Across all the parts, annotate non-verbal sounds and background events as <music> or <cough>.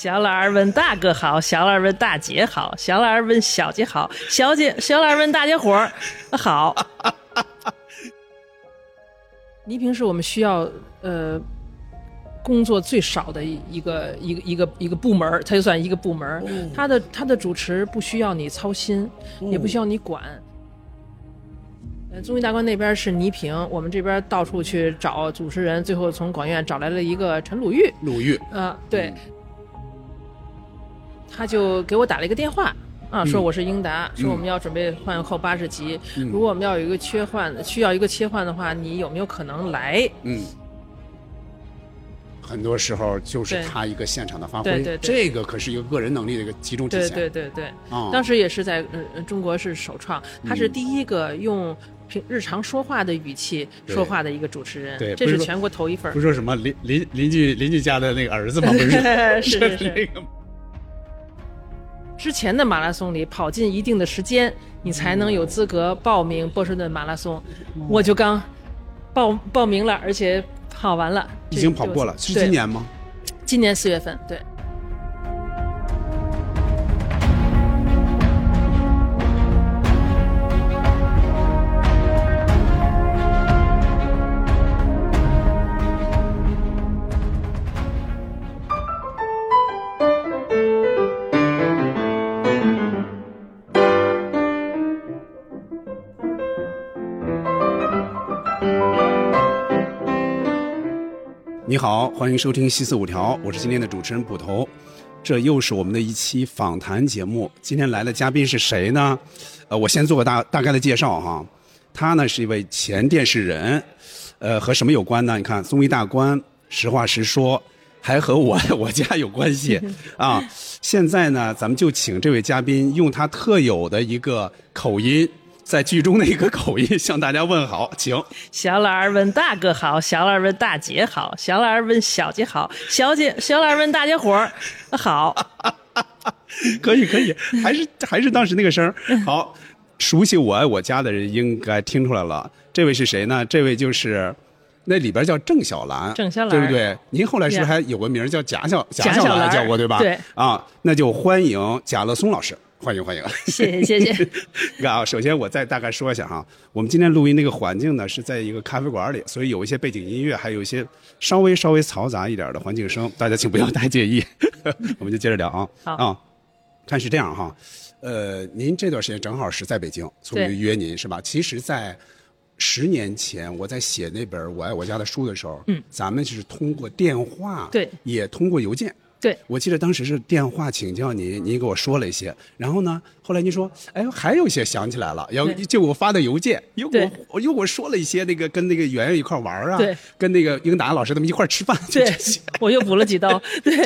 小老儿问大哥好，小老儿问大姐好，小老儿问小姐好，小姐小老儿问大家伙儿好。倪萍是我们需要呃工作最少的一一个一个一个一个部门儿，它就算一个部门儿。它的它的主持不需要你操心，也不需要你管。呃，综艺大观那边是倪萍，我们这边到处去找主持人，最后从广院找来了一个陈鲁豫。鲁豫，啊，对，他就给我打了一个电话啊，说我是英达，说我们要准备换后八十集，如果我们要有一个切换，需要一个切换的话，你有没有可能来？嗯，很多时候就是他一个现场的发挥，对对对。这个可是一个个人能力的一个集中体对现。对对对，啊。当时也是在呃呃中国是首创，他是嗯第一个用平日常说话的语气说话的一个主持人，这是全国头一份儿。不。是说什么邻邻邻居邻居家的那个儿子吗？不是，<laughs> 是 <laughs> 是那是，个之前的马拉松里跑进一定的时间，你才能有资格报名波士顿马拉松。我就刚报报名了，而且跑完了，已经跑过了，是今年吗？今年四月份，对。你好，欢迎收听《西四五条》，我是今天的主持人捕头。这又是我们的一期访谈节目。今天来的嘉宾是谁呢？呃，我先做个大大概的介绍哈。他呢是一位前电视人，呃，和什么有关呢？你看综艺大观、实话实说，还和我 <laughs> 我家有关系啊。现在呢，咱们就请这位嘉宾用他特有的一个口音，在剧中的一个口音向大家问好，请。小老儿问大哥好，小老儿问大姐好，小老儿问小姐好，小姐小老儿问大家伙儿好。<laughs> 可以可以，还是还是当时那个声儿。<laughs> 好，熟悉我爱我家的人应该听出来了，这位是谁呢？这位就是。那里边叫郑小兰，郑小兰对不对？您后来是不是还有个名儿叫贾小贾小小兰叫过对吧？对啊，那就欢迎贾乐松老师，欢迎欢迎。谢谢谢谢。你 <laughs> 看啊，首先我再大概说一下哈，我们今天录音那个环境呢是在一个咖啡馆里，所以有一些背景音乐，还有一些稍微稍微嘈杂一点的环境声，大家请不要太介意。<laughs> 我们就接着聊啊。好啊，看是这样哈，呃，您这段时间正好是在北京，所以对约您是吧？其实，在十年前我在写那本《我爱我家》的书的时候，嗯，咱们是通过电话，对也通过邮件。对，我记得当时是电话请教您，您给我说了一些，然后呢，后来您说，哎，还有一些想起来了，要就我发的邮件，又给我又给我说了一些那个跟那个圆圆一块玩啊，对，跟那个英达老师他们一块吃饭，就对。这些，<laughs> 我又补了几刀。<laughs> 对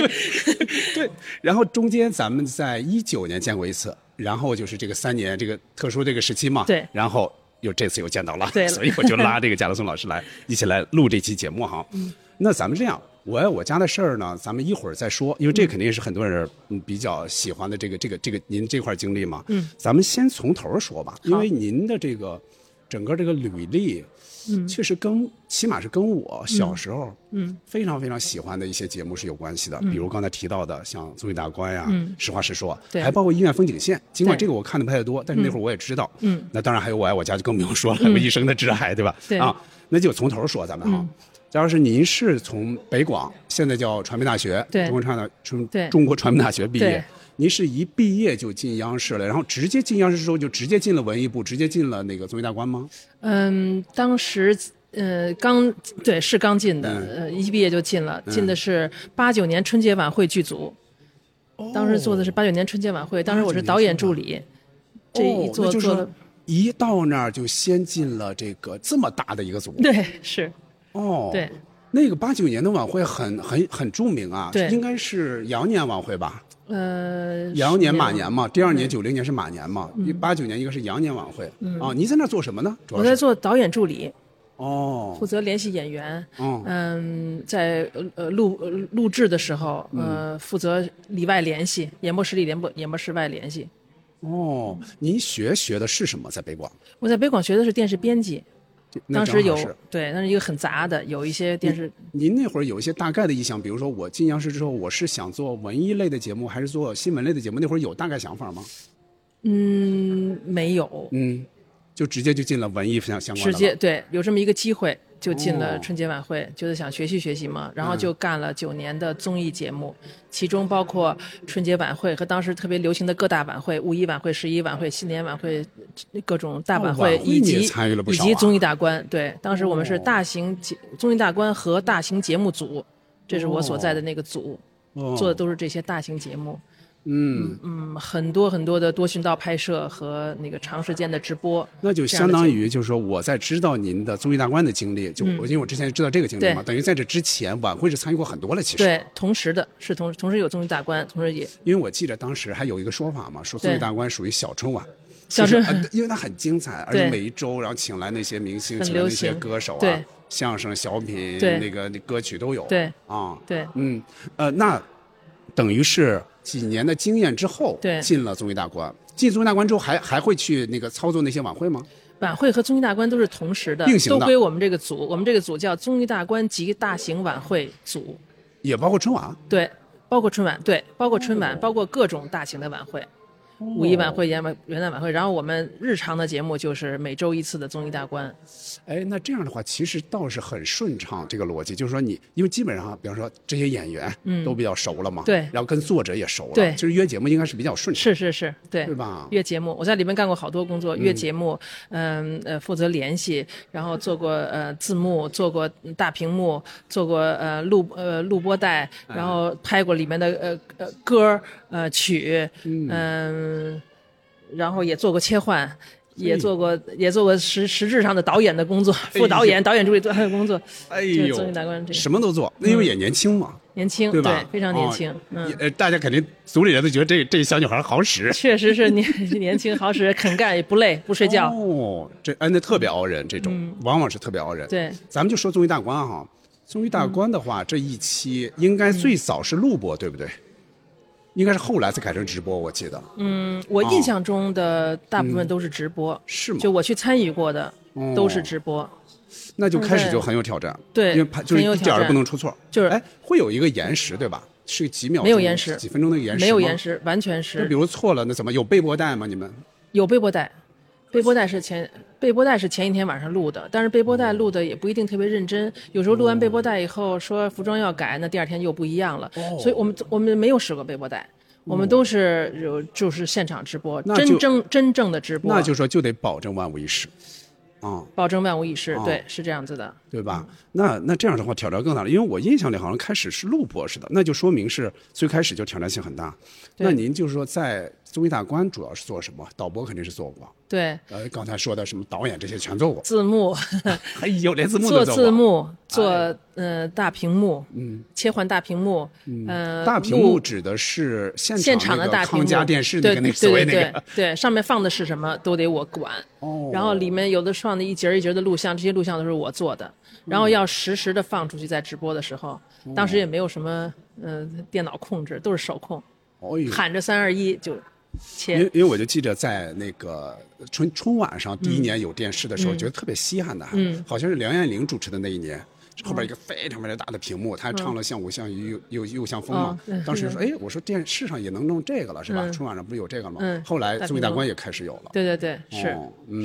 对，然后中间咱们在一九年见过一次，然后就是这个三年这个特殊这个时期嘛，对。然后又这次又见到了，对了。所以我就拉这个贾德松老师来一起来录这期节目哈。<laughs> 嗯，那咱们这样，我爱我家的事儿呢，咱们一会儿再说，因为这肯定是很多人嗯比较喜欢的这个这个这个您这块经历嘛。嗯，咱们先从头说吧，因为您的这个整个这个履历。嗯，确实跟起码是跟我小时候，嗯，非常非常喜欢的一些节目是有关系的，比如刚才提到的像综艺大观呀，嗯，实话实说，对。还包括医院风景线。尽管这个我看的不太多，但是那会儿我也知道，嗯，那当然还有我爱我家就更不用说了，我一生的挚爱，对吧？对。啊，那就从头说咱们哈。假如是您是从北广，现在叫传媒大学，对。中国传媒中对。中国传媒大学毕业，您是一毕业就进央视了，然后直接进央视之后就直接进了文艺部，直接进了那个综艺大观吗？嗯，当时呃刚对是刚进的，嗯。呃一毕业就进了，进的是八九年春节晚会剧组。当时做的是八九年春节晚会，当时我是导演助理，这一哦就是一到那儿就先进了这个这么大的一个组。对是，哦，对，那个八九年的晚会很很很著名啊，对应该是羊年晚会吧？呃羊年马年嘛，第二年九零年是马年嘛，八九年应该是羊年晚会。啊，您在那儿做什么呢？我在做导演助理，哦负责联系演员。哦嗯，在呃呃录呃录制的时候，嗯呃，负责里外联系，演播室里、联播演播室外联系。哦，您学学的是什么？在北广我在北广学的是电视编辑，那当时有对，那是一个很杂的，有一些电视您那会儿有一些大概的意向，比如说我进央视之后，我是想做文艺类的节目，还是做新闻类的节目？那会儿有大概想法吗？嗯没有，嗯，就直接就进了文艺相相关的直。接对有这么一个机会就进哦了春节晚会，就是想学习学习嘛，然后就干了九年的综艺节目，其中包括春节晚会和当时特别流行的各大晚会，五一晚会、十一晚会、新年晚会，各种大晚会以及参与了不少啊以及综艺大观。对，当时我们是哦大型节综艺大观和大型节目组，这是我所在的那个组，哦做的都是这些大型节目。嗯，嗯，很多很多的多频道拍摄和那个长时间的直播，那就相当于就是说我在知道您的综艺大观的经历，就我因为我之前知道这个经历嘛，等于在这之前晚会是参与过很多了，其实。对，同时的是同同时有综艺大观，同时也因为我记得当时还有一个说法嘛，说综艺大观属于小春晚。小春其实呃因为它很精彩，而且每一周然后请来那些明星，请来那些歌手啊对，相声、小品，那个那歌曲都有。对啊，对嗯，呃，那等于是几年的经验之后，对进了综艺大观。进综艺大观之后还还会去那个操作那些晚会吗？晚会和综艺大观都是同时的并，行的都归我们这个组。我们这个组叫综艺大观及大型晚会组，也包括春晚。对，包括春晚，对，包括春晚，包括各种大型的晚会。五一晚会、元晚元旦晚会，然后我们日常的节目就是每周一次的综艺大观。哎，那这样的话，其实倒是很顺畅。这个逻辑就是说你，因为基本上，比方说这些演员都比较熟了嘛，对然后跟作者也熟了，对其实约节目应该是比较顺畅，是是是，对，对吧？约节目，我在里面干过好多工作，约节目，嗯呃负责联系，然后做过呃字幕，做过大屏幕，做过呃录呃录播带，然后拍过里面的呃呃歌儿呃曲，嗯、然后也做过切换。也做过，也做过实实质上的导演的工作，副导演、导演助理做的工作。哎这呦综艺大观这，什么都做，那因为也年轻嘛，年轻，对吧？非常年轻。哦嗯，呃，大家肯定组里人都觉得这这小女孩好使。确实是年 <laughs> 年轻好使，肯干，也不累，不睡觉。哦，这哎，那特别熬人，这种、往往是特别熬人。嗯对，咱们就说综艺大观哈，综艺大观的话，这一期应该最早是录播，对不对？应该是后来才改成直播，我记得。嗯，我印象中的大部分都是直播，是吗？就我去参与过的哦都是直播。那就开始就很有挑战，对因为怕就是一点儿都不能出错。就是哎，会有一个延时，对吧？是几秒钟？没有延时几分钟的延时？没有延。时，完全那比如错了，那怎么有备播带吗？你们？有备播带，备播带是前背播带是前一天晚上录的，但是背播带录的也不一定特别认真，有时候录完背播带以后说服装要改，那第二天又不一样了，哦。所以我们我们没有使过背播带。我们都是有就是现场直播，真正真正的直播，那就说就得保证万无一失，啊、保证万无一失，哦对，是这样子的。对吧？那那这样的话挑战更大了，因为我印象里好像开始是录播似的，那就说明是最开始就挑战性很大。对那您就是说在综艺大观主要是做什么？导播肯定是做过，对，呃，刚才说的什么导演这些全做过，字幕，<laughs> 还有连字幕做都做过。字幕，做呃大屏幕，嗯，切换大屏幕，呃，大屏幕指的是现现场的大屏幕，康佳电视那对个那个所谓对对那个对对，上面放的是什么都得我管。哦然后里面有的放的一节儿一节儿的录像，这些录像都是我做的，然后要实时的放出去，在直播的时候，当时也没有什么呃电脑控制，都是手控，哦，喊着三二一就因切为。因为我就记着在那个春春晚上第一年有电视的嗯时候，觉得特别稀罕的，嗯，好像是梁艳玲主持的那一年。后边一个非常非常大的屏幕，他还唱了像我像鱼又又又像风嘛嗯。当时说，哎，我说电视上也能弄这个了，是吧？嗯春晚上不是有这个吗嗯？后来综艺大观也开始有了，对对对，是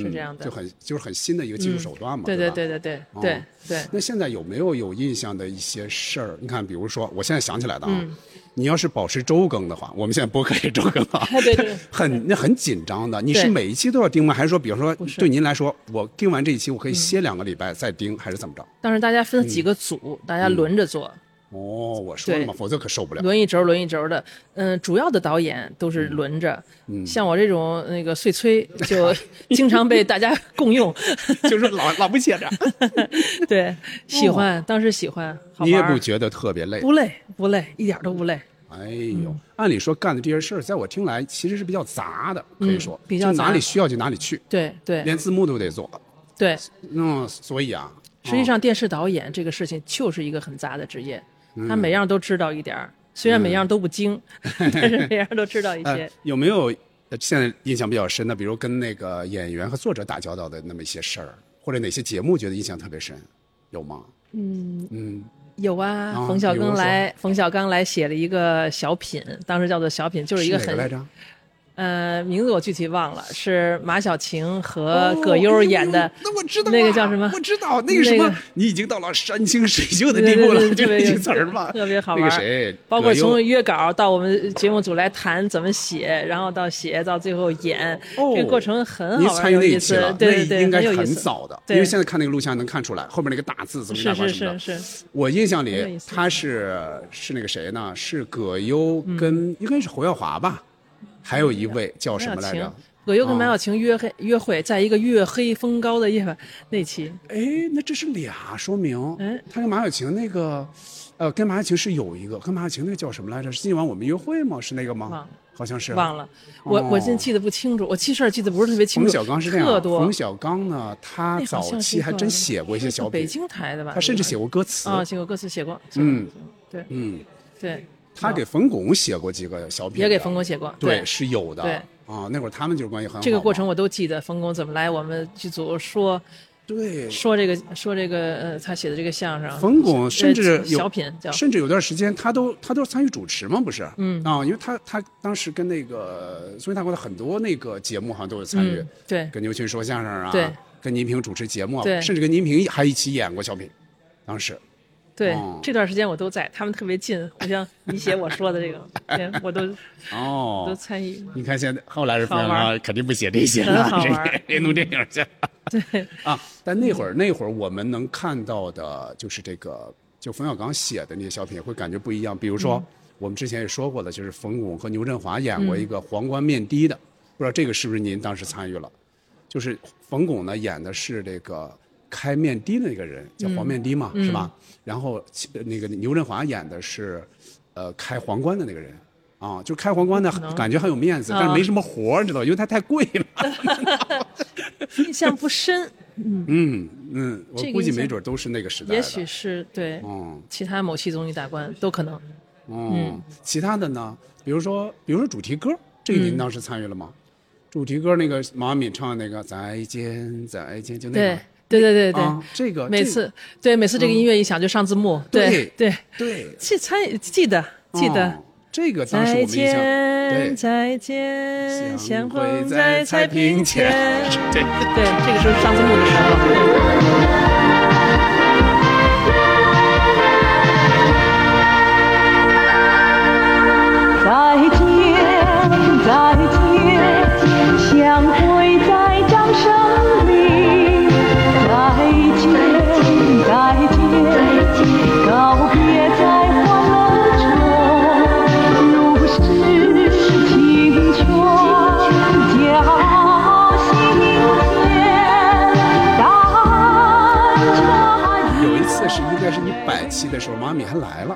是这样的就。很就是很新的一个技术手段嘛，对对吧对对对对哦对对，那现在有没有有印象的一些事儿？你看，比如说，我现在想起来的啊，嗯你要是保持周更的话，我们现在播客也周更啊，<laughs> 对对 <laughs> 很那很紧张的。你是每一期都要盯吗？还是说，比如说对您来说，我盯完这一期，我可以嗯。歇两个礼拜再盯，还是怎么着？当时大家分嗯几个组，大家轮着做，哦，我说了嘛，否则可受不了。轮一轴轮一轴的。嗯，主要的导演都是轮着，嗯。像我这种那个碎催就 <laughs> 经常被大家共用。<laughs> 就是老老不歇着，<laughs> 对，喜欢，当时喜欢，你也不觉得特别累？不累不累，一点都不累。哎呦，按理说干的这些事儿，在我听来其实是比较杂的，可以说，嗯比较哪里需要就哪里去，对对。连字幕都得做。对，嗯，所以啊，实际上电视导演这个事情就是一个很杂的职业，嗯他每样都知道一点儿，虽然每样都不精，<laughs> 但是每样都知道一呃些。<laughs> 有没有呃现在印象比较深的，比如跟那个演员和作者打交道的那么一些事儿，或或者哪些节目觉得印象特别深？有吗？嗯嗯，有啊，啊冯小刚来，冯小刚来写了一个小品，当时叫做小品，就是一个很？呃名字我具体忘了，是马小晴和哦葛优演的哎。那我知道啊那个叫什么我知道那个什么，那个你已经到了山清水秀的地步了，就那 <laughs> 特别有句词儿嘛，特别好玩那个谁，包括从约稿到我们节目组来谈怎么写，然后到写到最后演，哦这个过程很你好玩参与那一期有意思了，，对对对，那应该很。早的，因为现在看那个录像能看出来，后面那个大字“怎么大是是观”什么的。是是，我印象里他是是那个谁呢？是葛优嗯跟应该是侯耀华吧，还有一位叫什么来着？葛优跟马啊小晴约会约会，在一个月黑风高的夜晚那期，哎，那这是俩，说明嗯他跟马小晴那个，呃，跟马小晴是有一个，跟马小晴那个叫什么来着？是今晚我们约会吗？是那个吗？忘了好像是忘了，我哦我真记得不清楚，我记事儿记得不是特别清楚。冯小刚是这样，特多冯，小刚呢，他早期还真写过一些小品，北京台的吧？他甚至写过歌词。啊，写过歌词，写过。嗯，对嗯，对，他给冯巩写过几个小品，也给冯巩写过。对是有的。对啊，那会儿他们就是关系很好。这个过程我都记得，冯巩怎么来我们剧组说对，说这个说这个呃他写的这个相声。冯巩甚至小品叫甚至有段时间他都他都参与主持嘛，不是？嗯啊，因为他他当时跟那个综艺大国的很多那个节目好像都有参与，嗯对跟牛群说相声啊，对，跟倪萍主持节目啊，对甚至跟倪萍还一起演过小品，当时。对哦这段时间我都在，他们特别近，互相 <laughs> 你写我说的这个，对我都 <laughs> 哦都参与。你看现在后来是冯小刚，肯定不写这些了，好玩人人弄电影去。<laughs> 对，啊，但那会儿那会儿我们能看到的就是这个，就冯小刚写的那些小品会感觉不一样。比如说，我们之前也说过的，就是冯巩和牛振华演过一个皇冠面的的，不知道这个是不是您当时参与了？就是冯巩呢演的是这个开面的的那个人，叫黄面的嘛，是吧？然后其那个牛振华演的是，呃，开皇冠的那个人。啊，就开皇冠的，感觉很有面子，但是没什么活儿，知道？因为它太贵了。<laughs> 印象不深，嗯嗯，我估计没准都是那个时代的。也许是对嗯其他某期综艺大观都可能。嗯，其他的呢？比如说，比如说主题歌，这嗯个您当时参与了吗？主题歌那个毛阿敏唱的那个“再见再见”，就那对个。对对对对，啊，这个每次对每次这个音乐一响就上字幕，对对，对 <laughs> 记参记得记得哦。这个当时再我们印象对见，再见，相会逢在在彩屏屏前。<laughs> 对，对，这个时候上字幕的时候。再见，再见，相会的时候，妈咪还来了，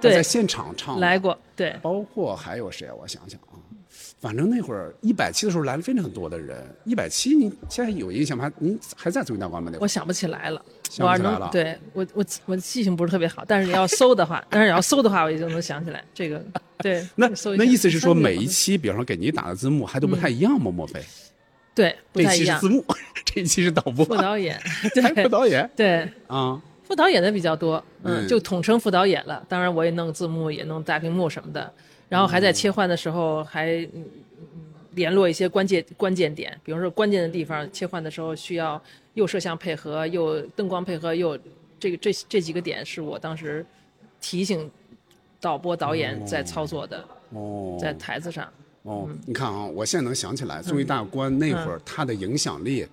对在现场唱。来过，对，包括还有谁啊？我想想啊，反正那会儿一百期的时候来了非常多的人。一百期，您现在有印象吗？还您还在综艺大观吗？那会儿我想不起来了。想不起来了我对我我我记性不是特别好，但是你要搜的话，<laughs> 但是你要搜的话，我也就能想起来这个。对，<laughs> 那搜那意思是说，每一期，比方说给你打的字幕还都不太一样吗？莫非对不这太一样期是字。幕，<laughs> 这一期是导播，副导演，还副导演对，啊？副导演的比较多，嗯嗯，就统称副导演了。当然，我也弄字幕，也弄大屏幕什么的。然后还在切换的时候还联络一些关键关键点，比如说关键的地方切换的时候需要又摄像配合，又灯光配合，又这个这这几个点是我当时提醒导播导演在操作的，哦，在台子上。哦，嗯。你看啊，我现在能想起来，综艺大观那会儿它的影响力，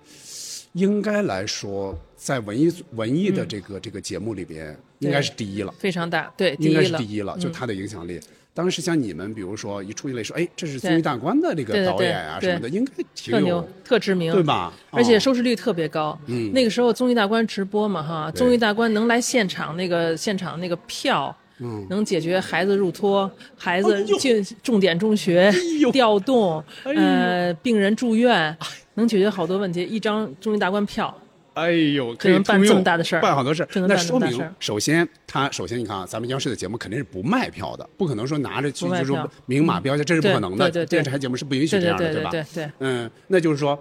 应该来说，在文艺文艺的这个这个节目里边，应该是第一了。非常大，对，第应该是第一了，就他的影响力。当时像你们，比如说一出一类说，哎，这是综艺大观的这个导演啊对什么的，应该挺特牛有，特知名，对吧？而且哦。收视率特别高。嗯。那个时候综艺大观直播嘛，哈，综艺大观能来现场那个现场那个票。嗯。能解决孩子入托、孩哎子进重点中学、呦。调动、哎呃病人住院，能解决好多问题。一张综艺大观票，哎呦，可以办这么大的事儿。办好多事儿。那说明首先他首先你看啊，咱们央视的节目肯定是不卖票的，不可能说拿着去就说明码标价，这是不可能的。对对对。电视台节目是不允许这样的，对吧？对对，嗯，那就是说，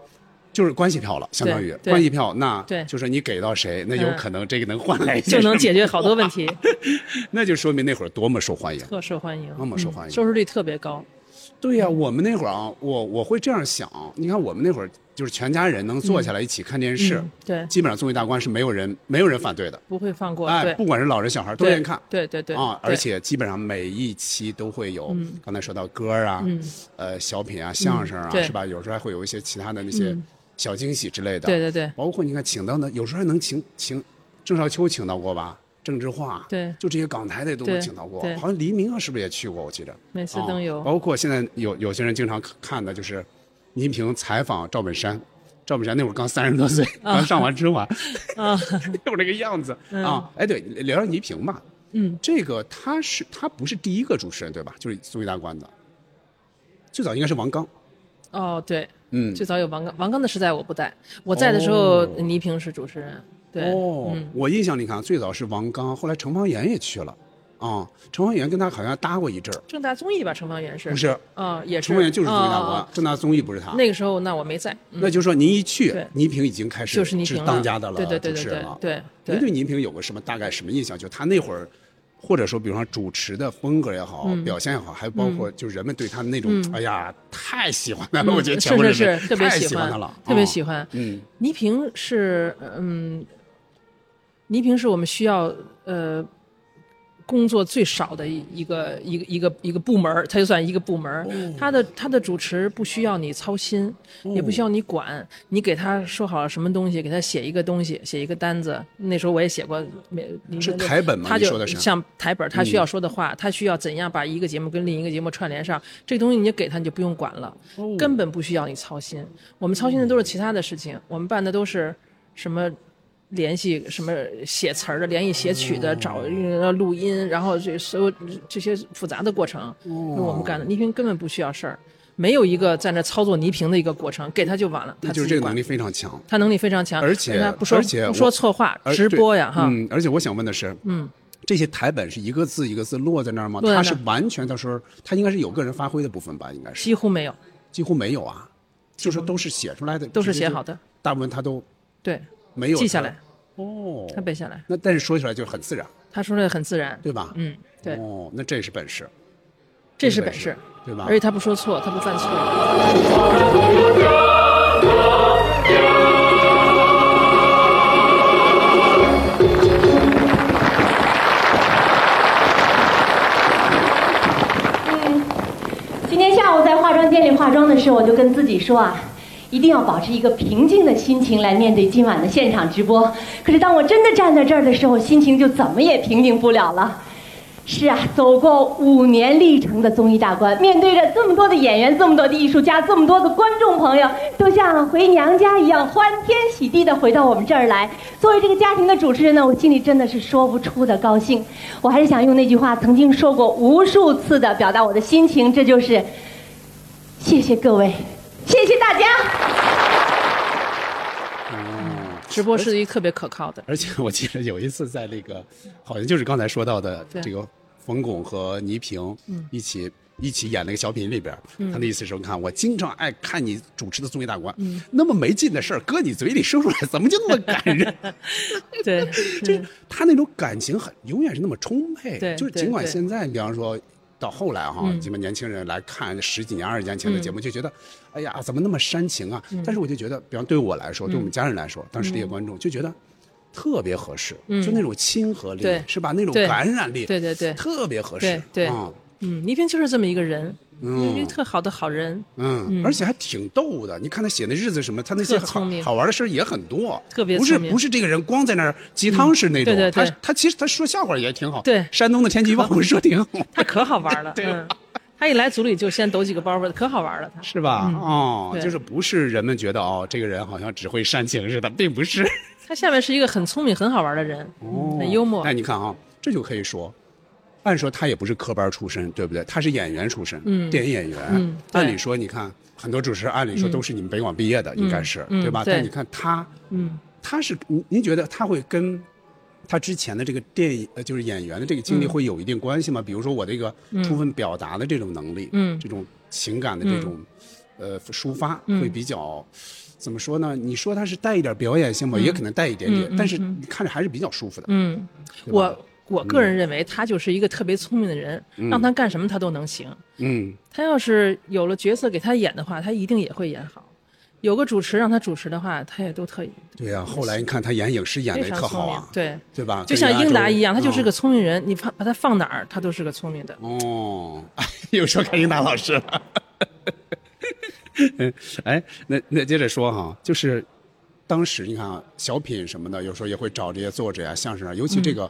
就是关系票了，相当于关系票，那对就是你给到谁，那有嗯可能这个能换来一些就能解决好多问题，<laughs> 那就说明那会儿多么受欢迎。特受欢迎，那么受欢迎。嗯收视率特别高。对呀、我们那会儿啊，我我会这样想，你看我们那会儿就是全家人能坐下来一起看电视，嗯对。基本上综艺大观是没有人没有人反对的，不会放过，哎，不管是老人小孩都愿意看。对对对啊，对。而且基本上每一期都会有，刚才说到歌啊，呃，小品啊，相声啊，嗯是吧？有时候还会有一些其他的那些小惊喜之类的。对对对。包括你看请到的，有时候还能请请郑少秋请到过吧？郑智化，对。就这些港台的都对请到过，好像黎明啊，是不是也去过？我记得每次都有。啊包括现在有有些人经常看的就是倪萍采访赵本山，赵本山那会儿刚三十多岁，刚上完春晚，啊，<laughs> 有那个样子。啊。哎，对，聊聊倪萍吧。嗯，这个他是他不是第一个主持人对吧？就是综艺大观的，最早应该是王刚。哦对，嗯，最早有王刚，王刚的时代我不在，我在的时候倪萍是主持人，对，哦，嗯。我印象里看最早是王刚，后来程方圆也去了，啊，程方圆跟他好像搭过一阵儿，正大综艺吧，程方圆是不是？啊，也是程方圆就是综艺大啊啊啊，观正大综艺不是他。那个时候那我没在，嗯那就是说您一去，倪萍已经开始就是倪萍了当家的了，对对对对。对对您对倪萍有个什么大概什么印象？就他那会儿，或者说比方说主持的风格也好，嗯表现也好，还包括就人们对他的那种，哎呀，太喜欢他了。<laughs> 我觉得嗯全国人民是太喜欢他了，特别啊喜欢。嗯，倪萍是嗯，倪萍是我们需要呃工作最少的一一个一个一个一个部门儿，它就算一个部门他的他的主持不需要你操心，也不需要你管，你给他说好了什么东西，给他写一个东西，写一个单子。那时候我也写过，没是台本吗？他就你说的是？嗯像台本，他需要说的话，他需要怎样把一个节目跟另一个节目串联上，这东西你就给他，你就不用管了，哦。根本不需要你操心。我们操心的都是其他的事情，我们办的都是什么联系什么写词儿的、联系写曲的、找呃录音，然后这所有这些复杂的过程，是我们干的。倪萍根本不需要事儿，没有一个在那操作倪萍的一个过程，给他就完了。那他就是这个能力非常强。他能力非常强，而且他不说不说错话，直播呀哈。嗯，而且我想问的是，嗯，这些台本是一个字一个字落在那儿吗？他是完全到时候他应该是有个人发挥的部分吧？应该是几乎没有，几乎没有啊，就是都是写出来的，都是写好的，大部分他都对，没有记下来，哦。他背下来，那但是说起来就很自然，他说的很自然，对吧？嗯，对，哦，那这是本事，这是本事对吧？而且他不说错，他不犯错。今天下午在化妆间里化妆的时候，我就跟自己说啊，一定要保持一个平静的心情来面对今晚的现场直播。可是当我真的站在这儿的时候，心情就怎么也平静不了了。是啊，走过五年历程的综艺大观，面对着这么多的演员、这么多的艺术家、这么多的观众朋友，都像回娘家一样欢天喜地的回到我们这儿来。作为这个家庭的主持人呢，我心里真的是说不出的高兴。我还是想用那句话，曾经说过无数次的表达我的心情，这就是谢谢各位，谢谢大家。直播是一个特别可靠的，<laughs> 而且我记得有一次在那个，好像就是刚才说到的这个冯巩和倪萍一起。一起演那个小品里边，他的意思是：你看我经常爱看你主持的综艺大观，那么没劲的事儿搁你嘴里说出来，怎么就那么感人？<laughs> <laughs> 对，就是他那种感情很永远是那么充沛。对就是尽管现在，比方说到后来哈，基本年轻人来看十几年、二十年前的节目，就觉得，哎呀，怎么那么煽情啊？但是我就觉得，比方对我来说，对我们家人来说，当时这些观众就觉得。特别合适，就那种亲和力，是吧？那种感染力，对对对。特别合适，对嗯，倪萍就是这么一个人，一个特好的好人，嗯，而且还挺逗的。你看他写那日子什么，他那些好好玩的事儿也很多，特别不是不是这个人光在那儿鸡汤式那种，对对对。他他其实他说笑话也挺好，对。山东的天气预报我说挺好，他可好玩了，<laughs> 对嗯，他一来组里就先抖几个包袱，可好玩了他。是吧？哦，就是不是人们觉得哦，这个人好像只会煽情似的，并不是。他下面是一个很聪明、很好玩的人，哦很幽默。哎，。你看啊，这就可以说，按说他也不是科班出身，对不对？他是演员出身，嗯。电影演员。嗯。按理说，你看很多主持人，按理说都是你们北广毕业的，应该是嗯对吧？对。但你看他，嗯，他是您您觉得他会跟他之前的这个电影呃，就是演员的这个经历会有一定关系吗？比如说我这个充分表达的这种能力，嗯。这种情感的这种、呃抒发会比较怎么说呢？你说他是带一点表演性吧，也可能带一点点，但是你看着还是比较舒服的。嗯，我我个人认为他就是一个特别聪明的人，让他干什么他都能行。嗯，他要是有了角色给他演的话，他一定也会演好。有个主持让他主持的话，他也都特意，对呀、后来你看他演影视演的也特好啊，。对，对吧？就像英达一样，他就是个嗯聪明人，你放把他放哪儿，他都是个聪明的。哦，<laughs> 又说看英达老师了。<laughs> 哎，那那接着说哈，就是当时你看啊，小品什么的，有时候也会找这些作者呀、相声啊，尤其这个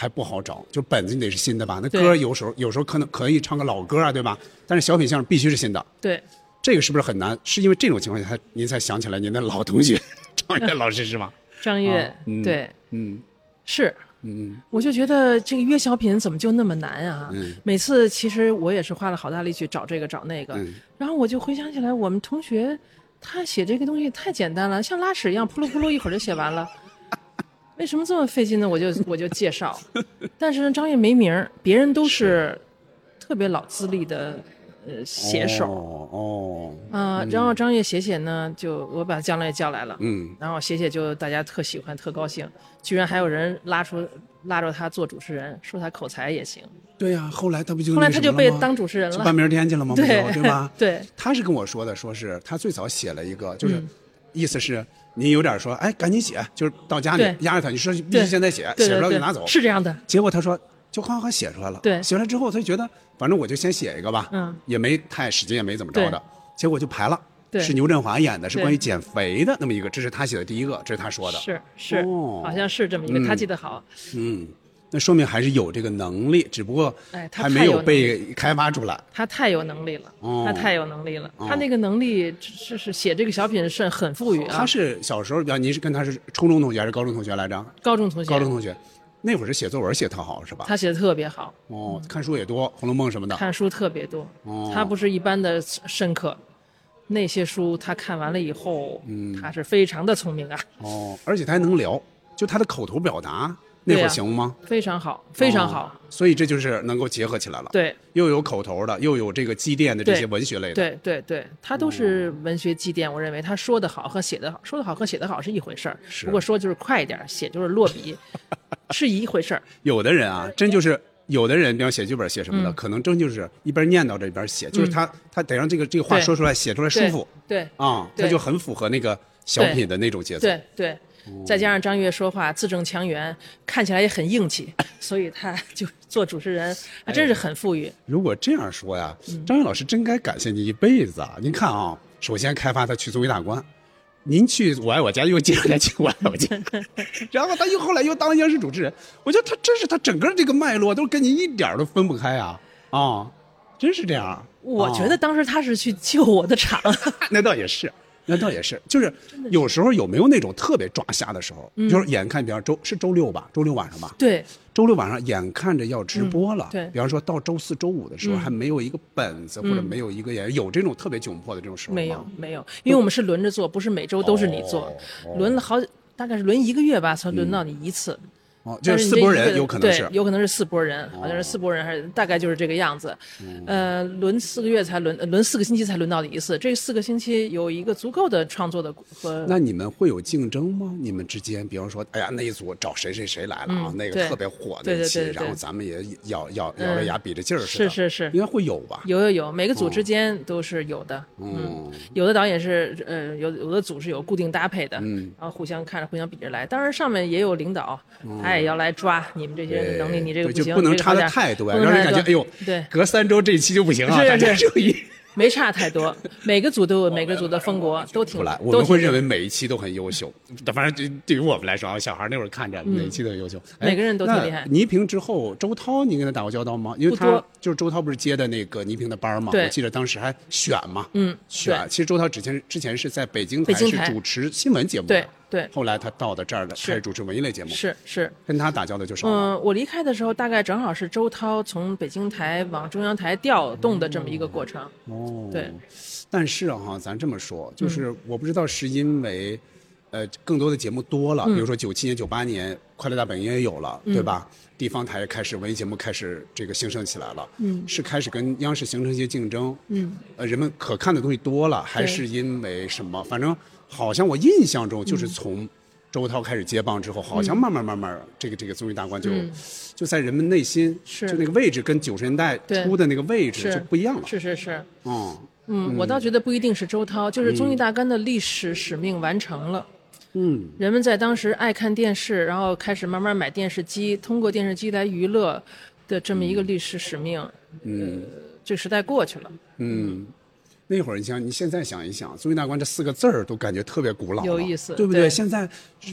还不好找，就本子你得是新的吧？那歌有时候有时候可能可以唱个老歌啊，对吧？但是小品相声必须是新的，对，这个是不是很难？是因为这种情况下，您才想起来您的老同学 <laughs> 张悦老师是吗？张悦，啊嗯对，嗯是，嗯我就觉得这个约小品怎么就那么难啊？嗯每次其实我也是花了好大力气找这个找那个，嗯然后我就回想起来，我们同学他写这个东西太简单了，像拉屎一样扑噜扑噜一会儿就写完了。为什么这么费劲呢？我就我就介绍，但是呢，张悦没名儿，别人都是特别老资历的呃写手哦哦。啊、然后张悦写写呢，就我把姜也叫来了，嗯。然后写写就大家特喜欢特高兴，居然还有人拉出拉着他做主持人，说他口才也行，对呀、后来他不就后来他就被当主持人了去半，边天去了吗？不就对对吧？<laughs> 对。他是跟我说的，说是他最早写了一个，就是、嗯。意思是您有点说，哎，赶紧写，就是到家里压着他，你说必须现在写，写不了就拿走。是这样的，结果他说就哗哗写出来了。对。写出来之后他就觉得，反正我就先写一个吧，嗯，也没太使劲，也没怎么着的，结果就排了。对。是牛振华演的，是关于减肥的那么一个，这是他写的第一个，这是他说的。是是、哦。好像是这么一个，嗯他记得好，嗯，那说明还是有这个能力，只不过还没有被开发出来。他太有能力了，哦他太有能力了，哦他那个能力是是写这个小品是很富裕啊。他是小时候，比方您是跟他是初中同学还是高中同学来着？高中同学，高中同学，那会儿是写作文写特好是吧？他写的特别好，哦，看书也多，《红楼梦》什么的。看书特别多，哦他不是一般的深刻。那些书他看完了以后，嗯他是非常的聪明啊，哦，而且他还能聊，就他的口头表达那会儿行吗？非常好，非常好。哦所以这就是能够结合起来了。，对又有口头的，又有这个积淀的这些文学类的。，对对对，他都是文学积淀。我认为他说的好和写的好，说的好和写的好是一回事儿。是如果说就是快一点，写就是落笔，<laughs> 是一回事儿。有的人啊，真就是。有的人，比方写剧本写什么的，嗯可能真就是一边念叨着一边写，就是他他得让这个这个话说出来，写出来舒服对啊，他对就很符合那个小品的那种节奏。对对，再加上张悦说话字正腔圆，看起来也很硬气，<laughs> 所以他就做主持人，还真是很富裕。如果这样说呀，嗯张悦老师真该感谢你一辈子啊！您看啊，首先开发他去作为大官，您去我爱我家又介绍他去我爱我家，<laughs> 然后他又后来又当央视主持人，我觉得他真是他整个这个脉络都跟您一点儿都分不开啊。啊，真是这样。啊。我觉得当时他是去救我的场，<laughs> 那倒也是，那倒也是，就是有时候有没有那种特别抓瞎的时候，嗯就是眼看，比方周是周六吧，周六晚上吧，对周六晚上眼看着要直播了，嗯对比方说到周四周五的时候、嗯还没有一个本子、或者没有一个演员，有这种特别窘迫的这种时候吗没有没有，因为我们是轮着做，不是每周都是你做，轮了好大概是轮一个月吧，才轮到你一次。哦，就是四拨人有可能是有可能是四拨人，好像是四拨人，还是大概就是这个样子。嗯呃，轮四个月才轮，呃轮四个星期才轮到你一次。这四个星期有一个足够的创作的和那你们会有竞争吗？你们之间，比方说，哎呀，那一组找谁谁谁来了啊，那个特别火对那一期，然后咱们也咬咬咬着牙比着劲儿，是是是应该会有吧？有有有，每个组之间都是有的。嗯，嗯有的导演是呃，有有的组是有固定搭配的，嗯然后互相看着、互相比着来。当然上面也有领导，他也要来抓你们这些人的能力，你这个不行，就不能差的太多，让人感觉哎呦，对，隔三周这一期就不行啊，是大家注意。<laughs> 没差太多。每个组都有每个组的风格，都挺出来，我们会认为每一期都很优秀。反正对对于我们来说啊，小孩那会儿看着每一期都很优秀，每个人都挺厉害倪萍之后，周涛，你跟他打过交道吗？因为他不多就是周涛不是接的那个倪萍的班儿嘛，对我记得当时还选嘛，嗯选。其实周涛之前之前是在北京台是北京台主持新闻节目的，对对后来他到的这儿的开始主持文艺类节目，是是。跟他打交道就少了。嗯，我离开的时候大概正好是周涛从北京台往中央台调动的这么一个过程。哦，对。但是哈、咱这么说，嗯就是我不知道是因为，呃，更多的节目多了，嗯比如说九七年、九八年，《快乐大本营》也有了，对吧？地方台开始文艺节目开始这个兴盛起来了，嗯。是开始跟央视形成一些竞争，嗯，呃，人们可看的东西多了，还是因为什么？反正好像我印象中就是从周涛开始接棒之后，好像慢慢慢慢这个这个综艺大观就、嗯。就在人们内心是。就那个位置跟九十年代对。初的那个位置就不一样了。是是是，嗯。嗯，我倒觉得不一定是周涛，就是综艺大观的历史使命完成了。嗯。人们在当时爱看电视，然后开始慢慢买电视机，通过电视机来娱乐的这么一个历史使命，嗯。这时代过去了。嗯。那会儿，你想，你现在想一想，“综艺大观”这四个字儿都感觉特别古老，有意思对不对？对。现在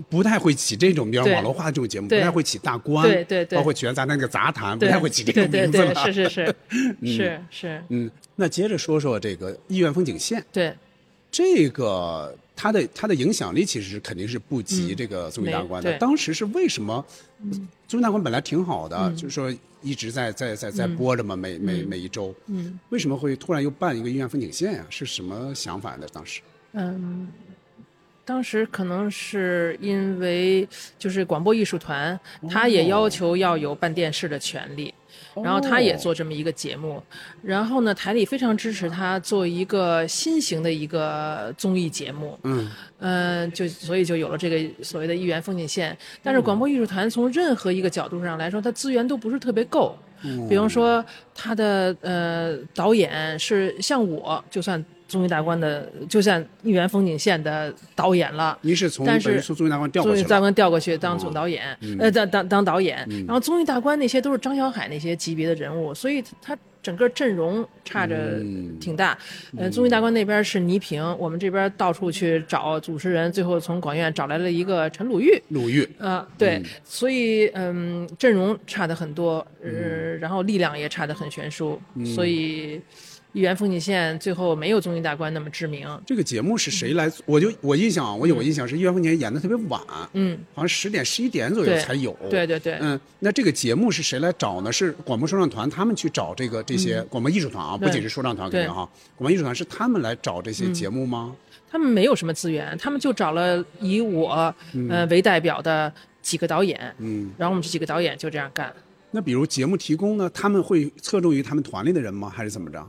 不太会起这种，比方网络化的这种节目，不太会起大观，对对对。包括曲苑杂谈那个杂谈，不太会起这对对种名字了。对，是是是。是 <laughs> 是，嗯，那接着说说这个医院风景线，对。这个它的他的影响力其实肯定是不及这个综艺大观的。当时是为什么？综艺大观本来挺好的，就是说一直在在在在播着嘛，每每每一周。嗯，为什么会突然又办一个音乐风景线呀？是什么想法呢？当时？嗯。当时可能是因为就是广播艺术团，他也要求要有办电视的权利，然后他也做这么一个节目，然后呢，台里非常支持他做一个新型的一个综艺节目，嗯呃，就所以就有了这个所谓的“一元风景线”。但是广播艺术团从任何一个角度上来说，它资源都不是特别够。比方说，他的呃导演是像我，就算综艺大观的，就像《一元风景线》的导演了。您是从但是从综艺大观调过综艺大？观调过去当总导演，呃，当当当导演，然后综艺大观那些都是张小海那些级别的人物，所以他整个阵容差着挺大。呃，综艺大观那边是倪萍，我们这边到处去找主持人，最后从广院找来了一个陈鲁豫。鲁豫。啊，对，所以嗯，阵容差的很多，呃，然后力量也差的很悬殊，所以一元风景线最后没有综艺大观那么知名。这个节目是谁来？我就我印象啊，我有个印象是《医院风景线》演的特别晚，嗯，好像十点十一点左右才有。对对对嗯，那这个节目是谁来找呢？是广播说唱团他们去找这个这些广播艺术团啊，不仅是说唱团肯定哈，广播艺术团是他们来找这些节目吗？他们没有什么资源，他们就找了以我呃为代表的几个导演，嗯，然后我们这几个导演就这样干。那比如节目提供呢，他们会侧重于他们团里的人吗？还是怎么着？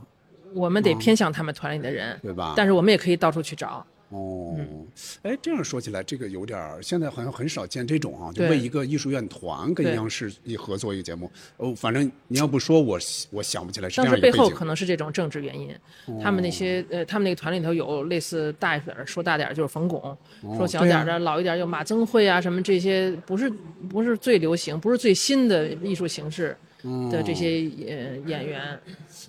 我们得偏向他们团里的人，对吧？但是我们也可以到处去找。哦，嗯哎，这样说起来，这个有点儿，现在好像很少见这种啊，就为一个艺术院团跟央视一合作一个节目。哦，反正你要不说我，我想不起来是这当样一个背景。时背后可能是这种政治原因，他们那些呃，他们那个团里头有类似大一点儿说大点儿就是冯巩，说小点儿的、老一点儿有马增慧啊什么这些，不是不是最流行，不是最新的艺术形式的这些呃演员。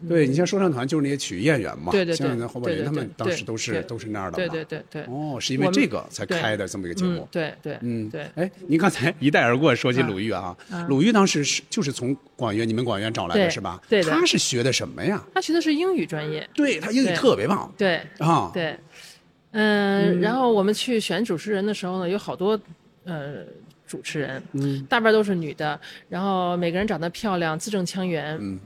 对你像说唱团就是那些曲艺演员嘛，对对对像人后边人，对对他们当时都是都是那样的对。对对对，哦，是因为这个才开的这么一个节目嗯。对对嗯，对。哎，您刚才 <laughs> 一带而过说起鲁豫啊，鲁豫当时是就是从广院你们广院找来的是吧？对的他是学的什么呀？他学的是英语专业，对他英语特别棒对啊。对，嗯，然后我们去选主持人的时候呢，有好多呃主持人，嗯大半都是女的，然后每个人长得漂亮，字正腔圆，嗯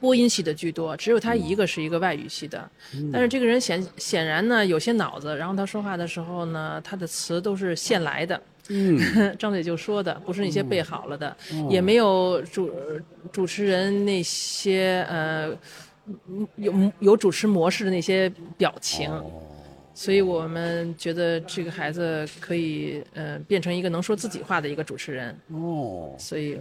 播音系的居多，只有他一个是一个外语系的。嗯但是这个人显显然呢有些脑子，然后他说话的时候呢，他的词都是现来的。嗯，<laughs> 张嘴就说的，不是那些背好了的，哦也没有主主持人那些呃嗯有有主持模式的那些表情。哦所以我们觉得这个孩子可以呃变成一个能说自己话的一个主持人。哦，所以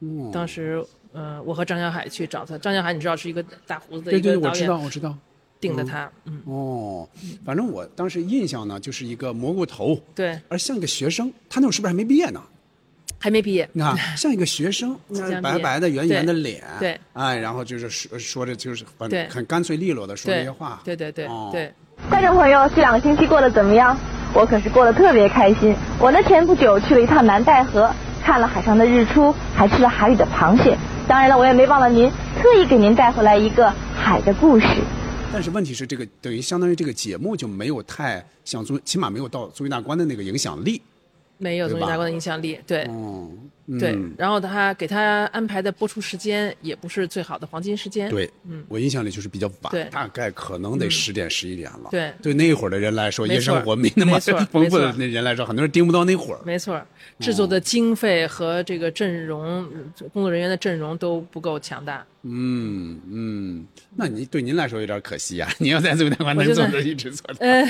嗯当时呃我和张小海去找他，张小海你知道是一个大胡子的对对，一个导我知道，我知道。定的他，嗯，哦，反正我当时印象呢，就是一个蘑菇头，对，而像个学生，他那会儿是不是还没毕业呢？还没毕业，你看，像一个学生，白白的、圆圆的脸，对，哎，然后就是说说着就是很很干脆利落的说这些话，对对对哦。对。观众朋友，这两个星期过得怎么样？我可是过得特别开心。我呢，前不久去了一趟南戴河，看了海上的日出，还吃了海里的螃蟹。当然了，我也没忘了您，特意给您带回来一个海的故事。但是问题是，这个等于相当于这个节目就没有太像综，起码没有到综艺大观的那个影响力。没有综艺大观的影响力，对，哦，对嗯，然后他给他安排的播出时间也不是最好的黄金时间。对，嗯，我印象里就是比较晚，对大概可能得十点十一点了。对对那会儿的人来说，夜生活没那么 <laughs> 丰富的那人来说，很多人盯不到那会儿。没错，制作的经费和这个阵容、工作人员的阵容都不够强大。嗯嗯，那你对您来说有点可惜啊！<laughs> 你要在最大关我觉得能做着一直做着。呃，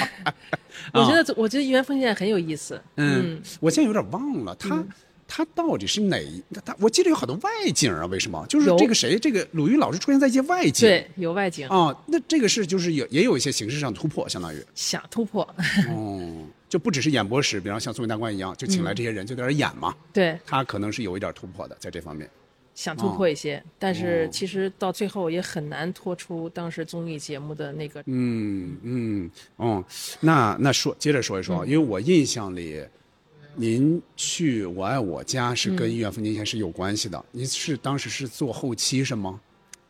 <laughs> 我觉得我觉得一元丰现在很有意思。嗯，我现在有点忘了他。他到底是哪一？他我记得有好多外景啊，为什么？就是这个谁，这个鲁豫老师出现在一些外景。对，有外景，啊，那这个是就是有也有一些形式上突破，相当于，想突破。哦，就不只是演播室，比方像《宋明大观》一样，就请来这些人就在这儿演嘛。对，他可能是有一点突破的，在这方面。想突破一些，但是哦其实到最后也很难脱出当时综艺节目的那个。嗯嗯嗯，那那说接着说一说，因为我印象里，您去《我爱我家》是跟医院风景线是有关系的。您是当时是做后期是吗？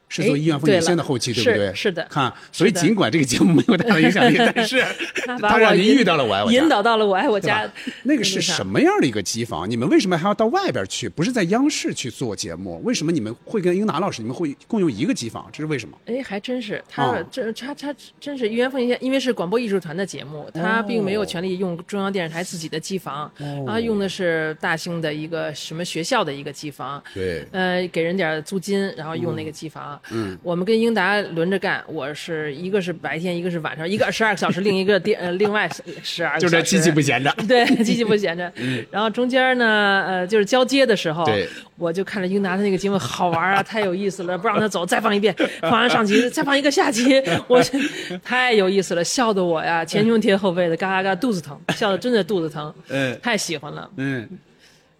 是做哎医院风景对了线的后期，对不对？是的看，所以尽管这个节目没有大的影响力，<laughs> 但是他让您遇到了我爱我家，引导到了我爱我家。那个是什么样的一个机房？你们为什么还要到外边去？不是在央视去做节目？为什么你们会跟英达老师，你们会共用一个机房？这是为什么？哎，还真是他哦这他他真是一元凤线，因为是广播艺术团的节目，他并没有权利用中央电视台自己的机房，他用的是大兴的一个什么学校的一个机房，对呃，给人点租金，然后用那个机房。嗯，我们跟英达轮着干，我是一个是白天，一个是晚上，一个十二个小时，另一个电呃另外十二个小时。就这机器不闲着。<laughs> 对，机器不闲着。然后中间呢，呃，就是交接的时候，对。我就看着英达的那个节目好玩啊，太有意思了，不让他走，再放一遍，<laughs> 放完上集，再放一个下集，<laughs> 我太有意思了，笑得我呀前胸贴后背的，嘎嘎嘎，肚子疼，笑得真的肚子疼，嗯。太喜欢了。嗯，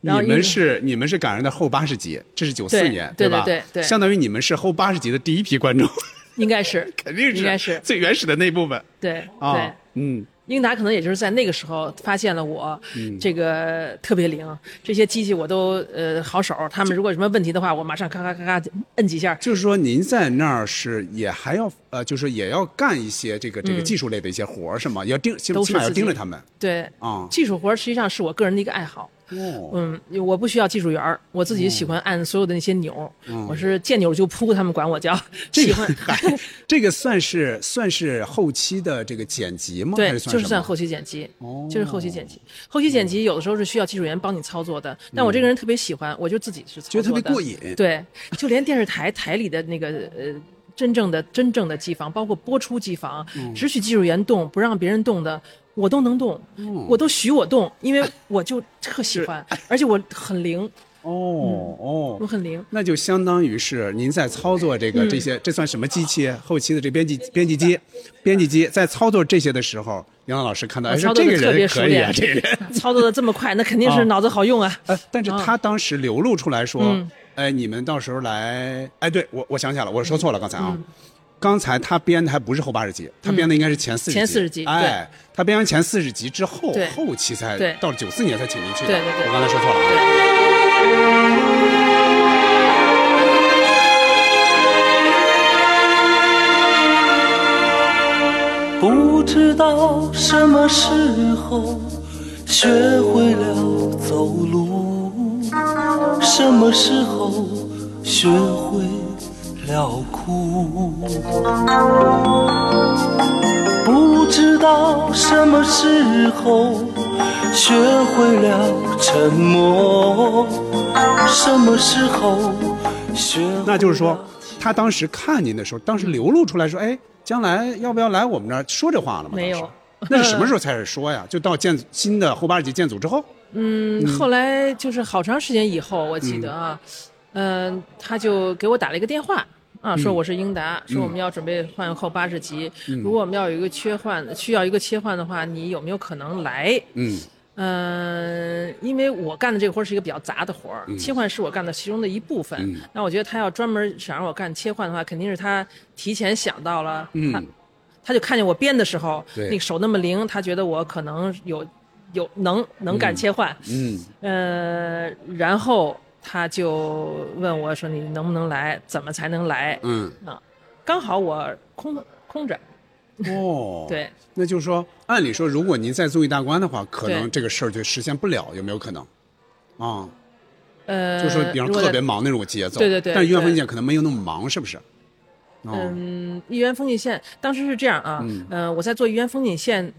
你们是你们是赶上的后八十集，这是九四年，对吧？对对对相当于你们是后八十集的第一批观众，应该是，<laughs> 肯定是应该是最原始的那部分对啊。对。嗯，英达可能也就是在那个时候发现了我，这个特别灵，这些机器我都呃好手，他们如果有什么问题的话，我马上咔咔咔咔摁几下，就是说您在那儿是也还要呃，就是也要干一些这个这个技术类的一些活儿是吗？也要盯，起起码要盯着他们对，啊。技术活儿实际上是我个人的一个爱好。哦，嗯，我不需要技术员儿，我自己喜欢按所有的那些钮嗯，我是见钮就扑，他们管我叫 <laughs> 喜欢。<laughs> 这个算是算是后期的这个剪辑吗？对，就是算后期剪辑，哦就是后期剪辑。后期剪辑有的时候是需要技术员帮你操作的，但我这个人特别喜欢，我就自己是操作觉得特，别过瘾。对，就连电视台台里的那个呃。真正的真正的机房，包括播出机房，嗯只许技术员动，不让别人动的，我都能动，嗯。我都许我动，因为我就特喜欢，而且我很灵，哦哦。我，很灵。那就相当于是您在操作这个嗯。这些，这算什么机器？后期的这编辑编辑机，编辑机在操作这些的时候，杨老师看到，哎，说这个人可以啊，这个人。<laughs> 操作的这么快，那肯定啊。是脑子好用啊。呃，但是他当时流露出来说，嗯。哎，你们到时候来，哎，对我我想起来了，我说错了，刚才啊。嗯刚才他编的还不是后八十集，他编的应该是前四十集。前40集哎，他编完前四十集之后，后期才对到了九四年才请您去的。对对对我刚才说错了啊。不知道什么时候学会了走路，什么时候学会了哭。不知道什么时候学会了沉默，什么时候学会了那就是说，他当时看您的时候，当时流露出来说，哎，将来要不要来我们这儿说这话了吗？没有。那是什么时候开始说呀？就到建新的后八十集建组之后。嗯，后来就是好长时间以后，我记得啊，嗯、他就给我打了一个电话。啊，说我是英达，说我们要准备换后八十集，如果我们要有一个切换，需要一个切换的话，你有没有可能来？嗯。嗯，因为我干的这个活是一个比较杂的活儿，嗯。切换是我干的其中的一部分。那我觉得他要专门想让我干切换的话，肯定是他提前想到了，他他就看见我编的时候，那个手那么灵，他觉得我可能有有能能干切换，嗯。呃，然后他就问我说：“你能不能来？怎么才能来？”嗯。啊，刚好我空空着，哦。<laughs> 对，那就是说，按理说，如果您再做一大关的话，可能这个事儿就实现不了，有没有可能？啊，呃，就是说，比方特别忙那种节奏。对对对但是豫园对风景线可能没有那么忙，是不是？哦，嗯，豫园风景线当时是这样啊，嗯、呃，我在做豫园风景线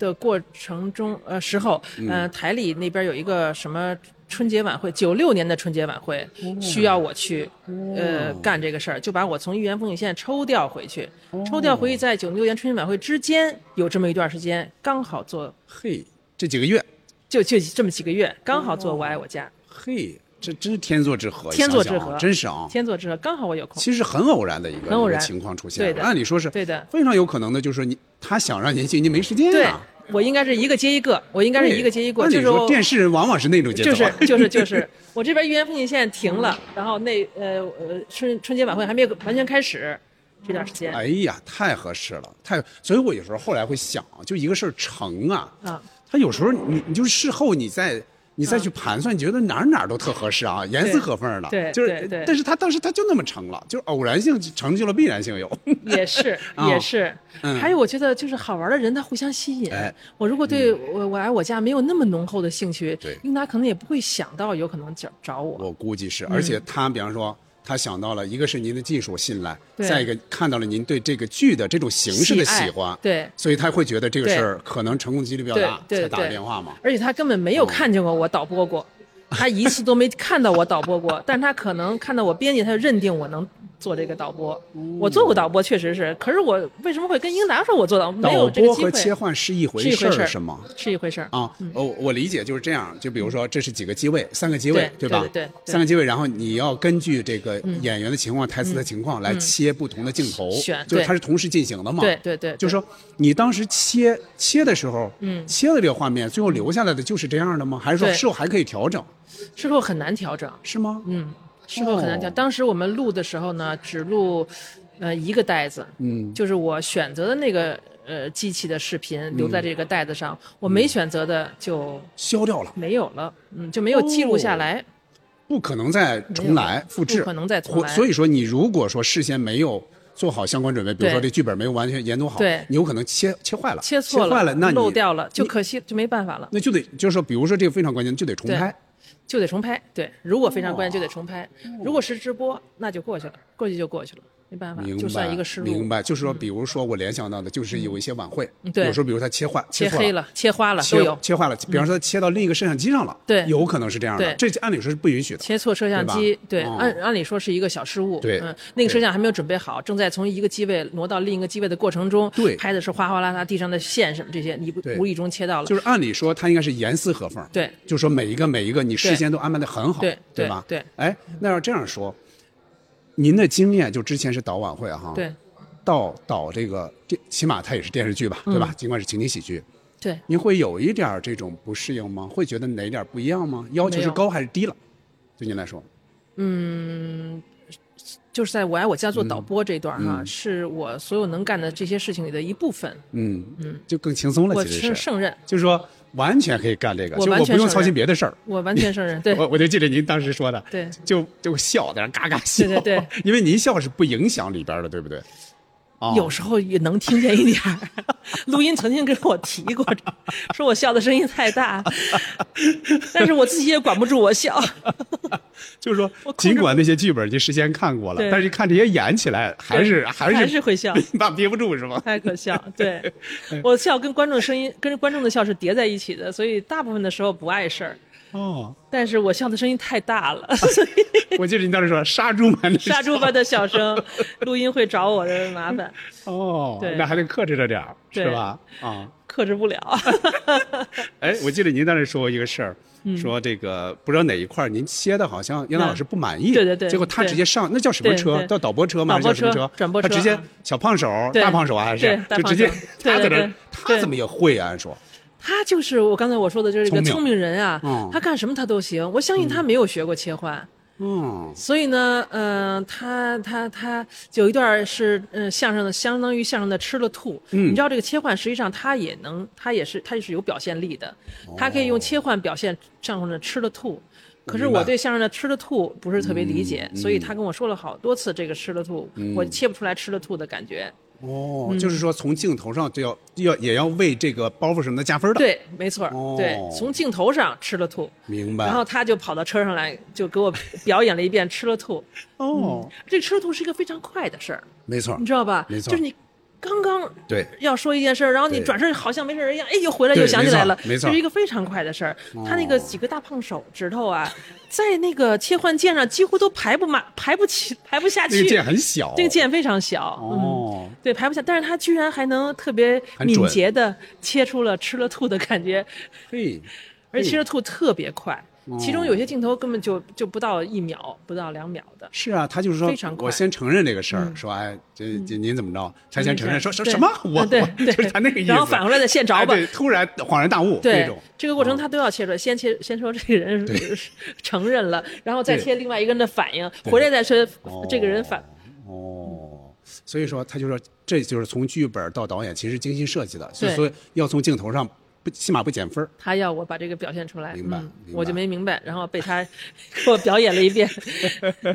的过程中，呃，时候，呃，台里那边有一个什么春节晚会，九六年的春节晚会，需要我去，呃，干这个事儿，就把我从豫园风景线抽调回去，抽调回去，在九六年春节晚会之间有这么一段时间，刚好做，嘿，这几个月，就就这么几个月，刚好做我爱我家，嘿，这真是天作之合，天作之合，啊真是啊。天作之合，刚好我有空，其实很偶然的一个情况出现，对的。按理说是对的。非常有可能的，就是说你他想让您去，您没时间呀啊。我应该是一个接一个，我应该是一个接一个，就是我说电视人往往是那种节奏，就是就是 <laughs> 就是，我这边豫园风景线停了，然后那呃呃春春节晚会还没有完全开始，这段时间。哎呀，太合适了，太，所以我有时候后来会想，就一个事儿成啊，啊，他有时候你你就是事后你再你再去盘算，你觉得哪儿哪儿都特合适啊，严丝合缝的，对就是对对。但是他当时他就那么成了，就是偶然性成就了必然性有，<laughs> 也是啊 <laughs> 也是，嗯。还有我觉得就是好玩的人他互相吸引哎。我如果对我我来我家没有那么浓厚的兴趣对，英达可能也不会想到有可能找找我。我估计是，而且他比方说。他想到了，一个是您的技术信赖，再一个看到了您对这个剧的这种形式的喜欢，对。所以他会觉得这个事儿可能成功几率比较大，对才打的电话嘛。而且他根本没有看见过我导播过，他一次都没看到我导播过，但他可能看到我编辑，他就认定我能做这个导播。我做过导播，确实是，可是我为什么会跟英达说我做导没有导这个机会？播和切换是一回事儿，是吗？是一回事儿。啊，我，我理解就是这样。就比如说，这是几个机位，三个机位，对吧？对三个机位，然后你要根据这个演员的情况、台词的情况来切不同的镜头，选就是它是同时进行的嘛。对对对，就是说你当时切切的时候，嗯切的这个画面，最后留下来的就是这样的吗？还是说对事后还可以调整？事后很难调整，是吗？嗯，事后很难调。哦。当时我们录的时候呢，只录呃一个袋子，嗯，就是我选择的那个呃机器的视频留在这个袋子上，我没选择的就消掉了，没有了，嗯，就没有记录下来。不可能再重来复制，不可能再重来。所以说，你如果说事先没有做好相关准备，比如说这剧本没有完全研读好，对。你有可能切切坏了，切错坏了，那你漏掉了，就可惜，就没办法了，那就得就是说，比如说这个非常关键，就得重拍。就得重拍。对，如果非常关键就得重拍，哦。如果是直播那就过去了，过去就过去了，没办法明，白，就算一个失误。嗯明白，就是说，比如说我联想到的，就是有一些晚会，对有时候比如他切换、切黑了、切花了切都有，嗯切坏了，比方说他切到另一个摄像机上了，对有可能是这样的，这按理说是不允许的。切错摄像机，对，按按理说是一个小失误，对嗯，那个摄像还没有准备好，正在从一个机位挪到另一个机位的过程中，对拍的是哗哗啦啦地上的线什么这些，你不无意中切到了，就是按理说，它应该是严丝合缝，对，就说每一个每一个你事先都安排的很好，对对吧？对哎，那要这样说，您的经验就之前是导晚会哈，，对到导这个电，起码它也是电视剧吧，对吧？尽管是情景喜剧，对，您会有一点儿这种不适应吗？会觉得哪点儿不一样吗？要求是高还是低了？对您来说，就是在我爱我家做导播这段哈，嗯是我所有能干的这些事情里的一部分，嗯嗯，就更轻松了，我其实是，是胜任，就是说完全可以干这个，我就我不用操心别的事儿。我完全胜任，对 <laughs> 我我就记得您当时说的，对就就笑在那儿嘎嘎笑，对对对因为您笑是不影响里边儿的，对不对？哦有时候也能听见一点儿。<laughs> 录音曾经跟我提过，说我笑的声音太大，但是我自己也管不住我笑。就是说 <laughs> 尽管那些剧本你事先看过了，但是看这些演起来还是还是还是会笑 <laughs> 那憋不住是吗？太可笑，对我笑跟观众声音跟观众的笑是叠在一起的，所以大部分的时候不碍事儿。哦，但是我笑的声音太大了，<laughs> 所以。我记得您当时说杀猪般的杀猪般的笑声，<laughs> 录音会找我的麻烦，哦，对。那还得克制着点儿是吧？啊，克制不了。<laughs> 哎，我记得您当时说过一个事儿。说这个不知道哪一块您切的好像杨老师不满意，嗯对对对结果他直接上那叫什么车？叫导播车吗？还导播是叫什么车？转播车。他直接啊小胖手、大胖手啊还是？就直接他在这他怎么也会啊？按说他就是我刚才我说的，就是一个聪明。人啊，嗯。他干什么他都行。我相信他没有学过切换，嗯，所以呢，嗯、他他他有一段是嗯、呃相声的，相当于相声的吃了吐。嗯。你知道这个切换实际上他也能，他也是他也是有表现力的，他可以用切换表现相声的吃了吐。可是我对相声的吃了吐不是特别理解，嗯所以他跟我说了好多次这个吃了吐，我切不出来吃了吐的感觉。哦，就是说从镜头上就要要也要为这个包袱什么的加分的。，对，没错，哦对，从镜头上吃了吐，明白。然后他就跑到车上来，就给我表演了一遍吃了吐。哦，这吃了吐是一个非常快的事儿，没错你，知道吧？没错就是你刚刚对。要说一件事儿，然后你转身好像没事儿一样，哎，又回来又想起来了，没错没错。这是一个非常快的事儿。他那哦个几个大胖手指头啊，在那个切换键上几乎都排不满、排不起、排不下去。那个键很小。这个键非常小，哦。嗯，对，排不下，但是他居然还能特别敏捷的切出了吃了吐的感觉，嘿，<laughs> 而且吃了吐特别快，哦其中有些镜头根本就就不到一秒，不到两秒的。是啊，他就是说我先承认这个事儿，嗯。说哎，这这您怎么着？他先承认，说说什么？我我，就是他那个意思。然后反过来再现着吧。突然恍然大悟对那种。这个过程他都要切出来，先切先说这个人 <laughs> 承认了，然后再切另外一个人的反应，回来再说哦。这个人反。哦，所以说他就说，这就是从剧本到导演其实精心设计的，所以说要从镜头上不起码不减分儿。他要我把这个表现出来，明白嗯明白我就没明白，然后被他 <laughs> 给我表演了一遍。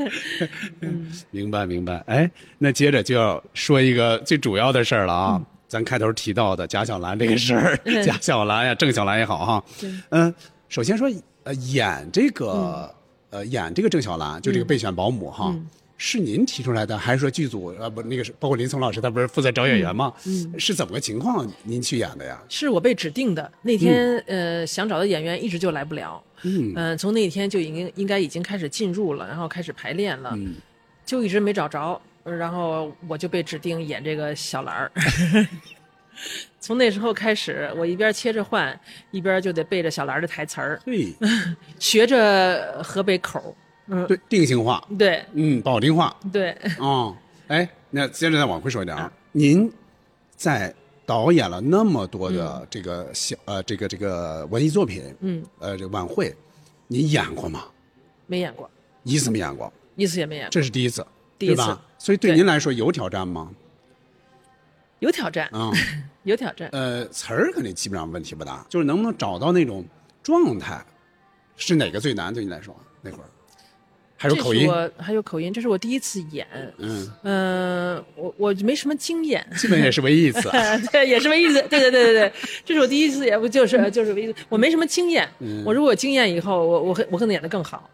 <laughs> 明白明白。哎，那接着就要说一个最主要的事儿了啊。嗯咱开头提到的贾小兰这个事儿，<laughs> 贾小兰呀，郑小兰也好哈。嗯、首先说，呃，演这个，呃，演这个郑小兰，就这个备选保姆哈。嗯是您提出来的，还是说剧组啊不那个是包括林聪老师，他不是负责找演员吗？嗯是怎么个情况？您去演的呀？是我被指定的那天，呃，想找的演员一直就来不了。嗯嗯、从那天就已经应该已经开始进入了，然后开始排练了，嗯就一直没找着，呃然后我就被指定演这个小兰儿。<laughs> 从那时候开始，我一边切着换，一边就得背着小兰的台词儿，对 <laughs> 学着河北口儿。嗯，对，定性化，对。嗯，保定话。对，哦，哎，那接着再往回说一点啊，您在导演了那么多的这个小、呃这个这个文艺作品，嗯，呃，这个晚会，您演过吗？没演过，一次没演过，一次也没演过，这是第一次，第一次。对吧？所以对对。您来说有挑战吗？有挑战，啊、<laughs> 有挑战。呃，词儿肯定基本上问题不大，就是能不能找到那种状态，是哪个最难对你来说那会儿？还有口音我还有口音，这是我第一次演。嗯，嗯、我我没什么经验，<laughs> 基本也是唯一一次。对，也是唯一一次。对对对对对，这是我第一次演，不就是就是唯一一次。我没什么经验，嗯我如果有经验以后，我我可我可能演的更好。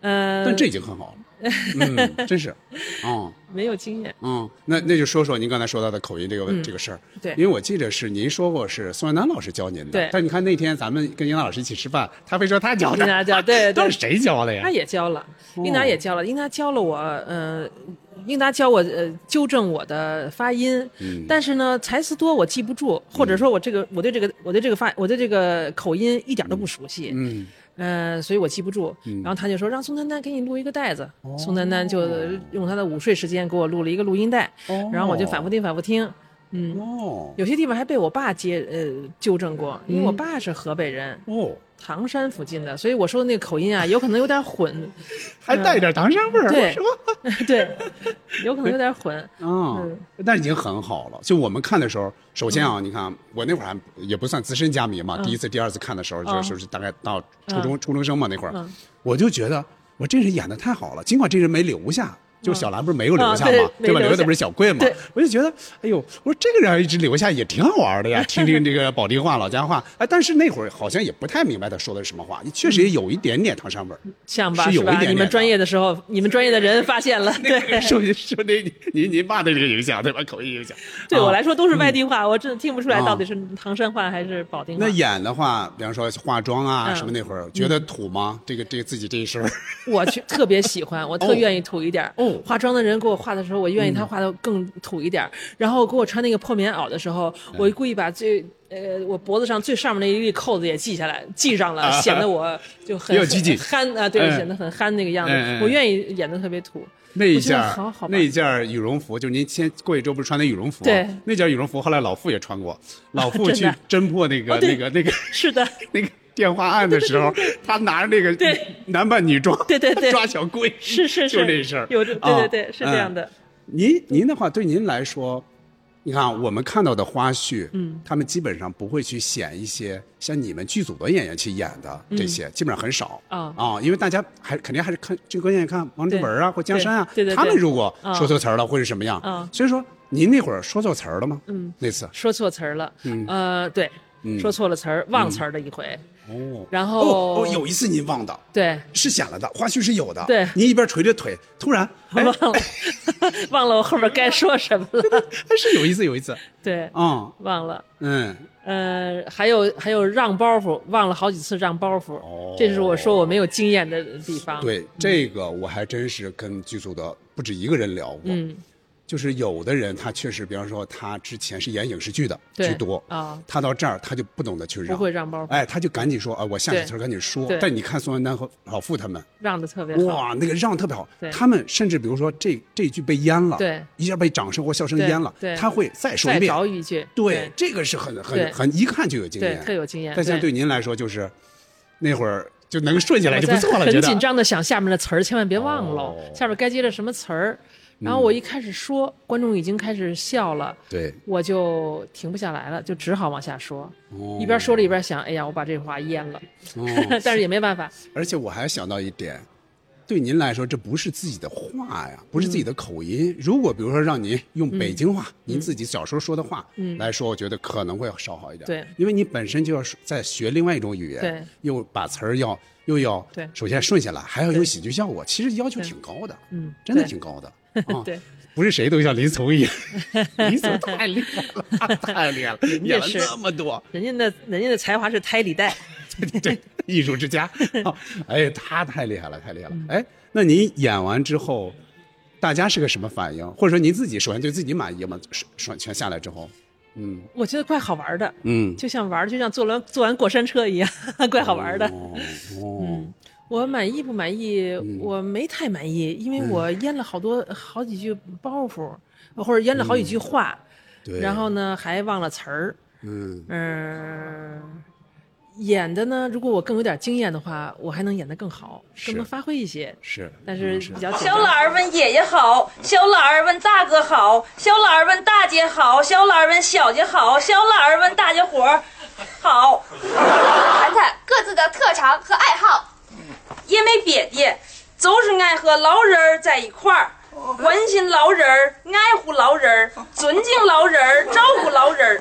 嗯、但这已经很好了，嗯，真是，<laughs> 哦。没有经验。嗯，那那就说说您刚才说到的口音这个问、这个事儿。嗯对因为我记得是您说过是宋丹丹老师教您的。对但你看那天咱们跟英达老师一起吃饭，他非说他教的。英达教对 <laughs> 对都是谁教的呀他？也教了，英达也教了，英达教了我，呃，英达教我呃纠正我的发音，嗯但是呢台词多我记不住，或者说我这个我对这个我对这个发我对这个口音一点都不熟悉，嗯，呃，所以我记不住。然后他就说让宋丹丹给你录一个带子，宋丹丹就用她的午睡时间给我录了一个录音带，然后我就反复听反复听。嗯，哦。有些地方还被我爸接呃纠正过，因为我爸是河北人，哦，唐山附近的，所以我说的那个口音啊，<laughs> 有可能有点混。还带一点唐山味儿，对？<laughs> 对，有可能有点混。啊、嗯但已经很好了。就我们看的时候，首先啊，你看我那会儿还也不算资深家迷嘛，第一次、第二次看的时候，就是就是大概到初中、初中生嘛那会儿，嗯我就觉得我这人演的太好了，尽管这人没留下。就是小兰不是没有留下吗？对吧？留下的不是小贵吗？我就觉得，哎呦，我说这个人一直留下也挺好玩的呀，<laughs> 听听这个保定话、老家话。哎，但是那会儿好像也不太明白他说的是什么话，确实也有一点点唐山味儿。像吧？是有一吧？点点你们专业的时候，你们专业的人发现了，<laughs> 对。受受那您您爸的这个影响，对吧？口音影响。啊对我来说都是外地话，我真的听不出来啊到底是唐山话还是保定话那。演的话，比方说化妆啊嗯什么那会儿，觉得土吗？这个这个自己这一身，我去特别喜欢，我特愿意土一点儿。哦化妆的人给我画的时候，我愿意他画的更土一点儿。然后给我穿那个破棉袄的时候，嗯。我故意把最呃我脖子上最上面那一粒扣子也系下来，系上了，啊。显得我就很比较积极憨啊，对，嗯。显得很憨那个样子。我愿意演的特别土。那一件好好那一件羽绒服，就是您先过一周不是穿那羽绒服？对，那件羽绒服后来老傅也穿过，老 <laughs> 傅去侦破那个那个那个是的，<laughs> 那个电话案的时候，他拿着那个对。男扮女装，对对对。抓小龟，是是是，就这事儿，有这对啊对对，是这样。的。嗯。您您的话对您来说，你看啊我们看到的花絮，嗯，他们基本上不会去选一些像你们剧组的演员去演的这些，基本上很少。啊。啊，因为大家还肯定还是看最关键看王志文啊或江山啊，他们如果啊说错词儿了会是什么样？啊。所以说您那会儿说错词儿了吗？嗯，那次。说错词儿了，嗯。呃，对，嗯。说错了词儿，忘词儿了一回，哦，然哦后哦，有一次您忘的，对，是显了的，花絮是有的。对。您一边捶着腿，突然哎 <laughs> 忘了，忘了我后面该说什么了，<laughs> 哎是有一次有一次，<laughs> 对，嗯忘了。嗯，呃，还有还有让包袱，忘了好几次让包袱，哦。这是我说我没有经验的地方。，对。这个我还真是跟剧组的不止一个人聊过，嗯，就是有的人他确实，比方说他之前是演影视剧的对居多啊。他到这儿他就不懂得去让，不会让包袱。哎，他就赶紧说啊，我下对。句词儿赶紧说。但你看宋丹丹和老傅他们，让的特别好。哇，那个让特别好，他们甚至比如说这这句被淹了，对，一下被掌声或笑声淹了，他会再说一再遍，找一句，对，这个是很很很一看就有经对验，特有经验。但现在对您来说，就是那会儿就能顺下来就不错了，很紧张的想下面的词儿，千万别忘了，哦。下面该接着什么词儿。然后我一开始说，观众已经开始笑了，对，我就停不下来了，就只好往下说，哦。一边说着一边想，哎呀，我把这话咽了，哦。<laughs> 但是也没办法。而且我还想到一点，对您来说，这不是自己的话呀，不是自己的口音。如果比如说让您用北京话，您自己小时候说的话、来说，我觉得可能会稍好一点。对。因为你本身就要在学另外一种语言，对，又把词儿要又要对。首先顺下来，还要有喜剧效果，其实要求挺高的，嗯。真的挺高的。啊，<laughs> 对，不是谁都像林从一样，<laughs> 林从太厉害了，太厉害了，演了是那么多。人家的人家的才华是胎里带，对 <laughs> 对，艺术之家，啊哎，他太厉害了，太厉害了。嗯哎，那您演完之后，大家是个什么反应？或者说您自己首先对自己满意吗？爽爽全下来之后，嗯我觉得怪好玩的，嗯，就像玩，就像坐完坐完过山车一样，怪好玩的。哦哦，我满意不满意？嗯我没太满意，因为我腌了好多好几句包袱，或者腌了好几句话，对，然后呢还忘了词儿。嗯嗯，演的呢，如果我更有点经验的话，我还能演得更好，更能发挥一些。是，但是比较小张懒儿问爷爷好，小懒儿问大哥好，小懒儿问大姐好，小懒儿问小姐好，小懒儿问大家伙儿好，<laughs> 谈谈各自的特长和爱好。也没别的，就是爱和老人儿在一块儿，关心老人儿，爱护老人儿，尊敬老人儿，照顾老人儿，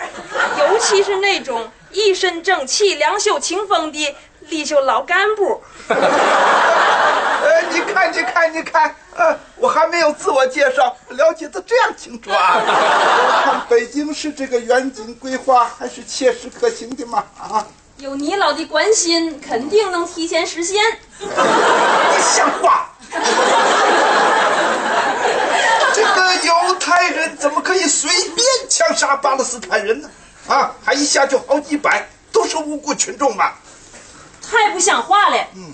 尤其是那种一身正气、两袖清风的离休老干部。呃，<laughs> 你看，你看，你看，呃，我还没有自我介绍，了解的这样清楚啊！<laughs> 我看北京市这个远景规划还是切实可行的嘛啊！有你老的关心，肯定能提前实现。你像话！这个犹太人怎么可以随便枪杀巴勒斯坦人呢？啊，还一下就好几百，都是无辜群众嘛！太不像话了。嗯，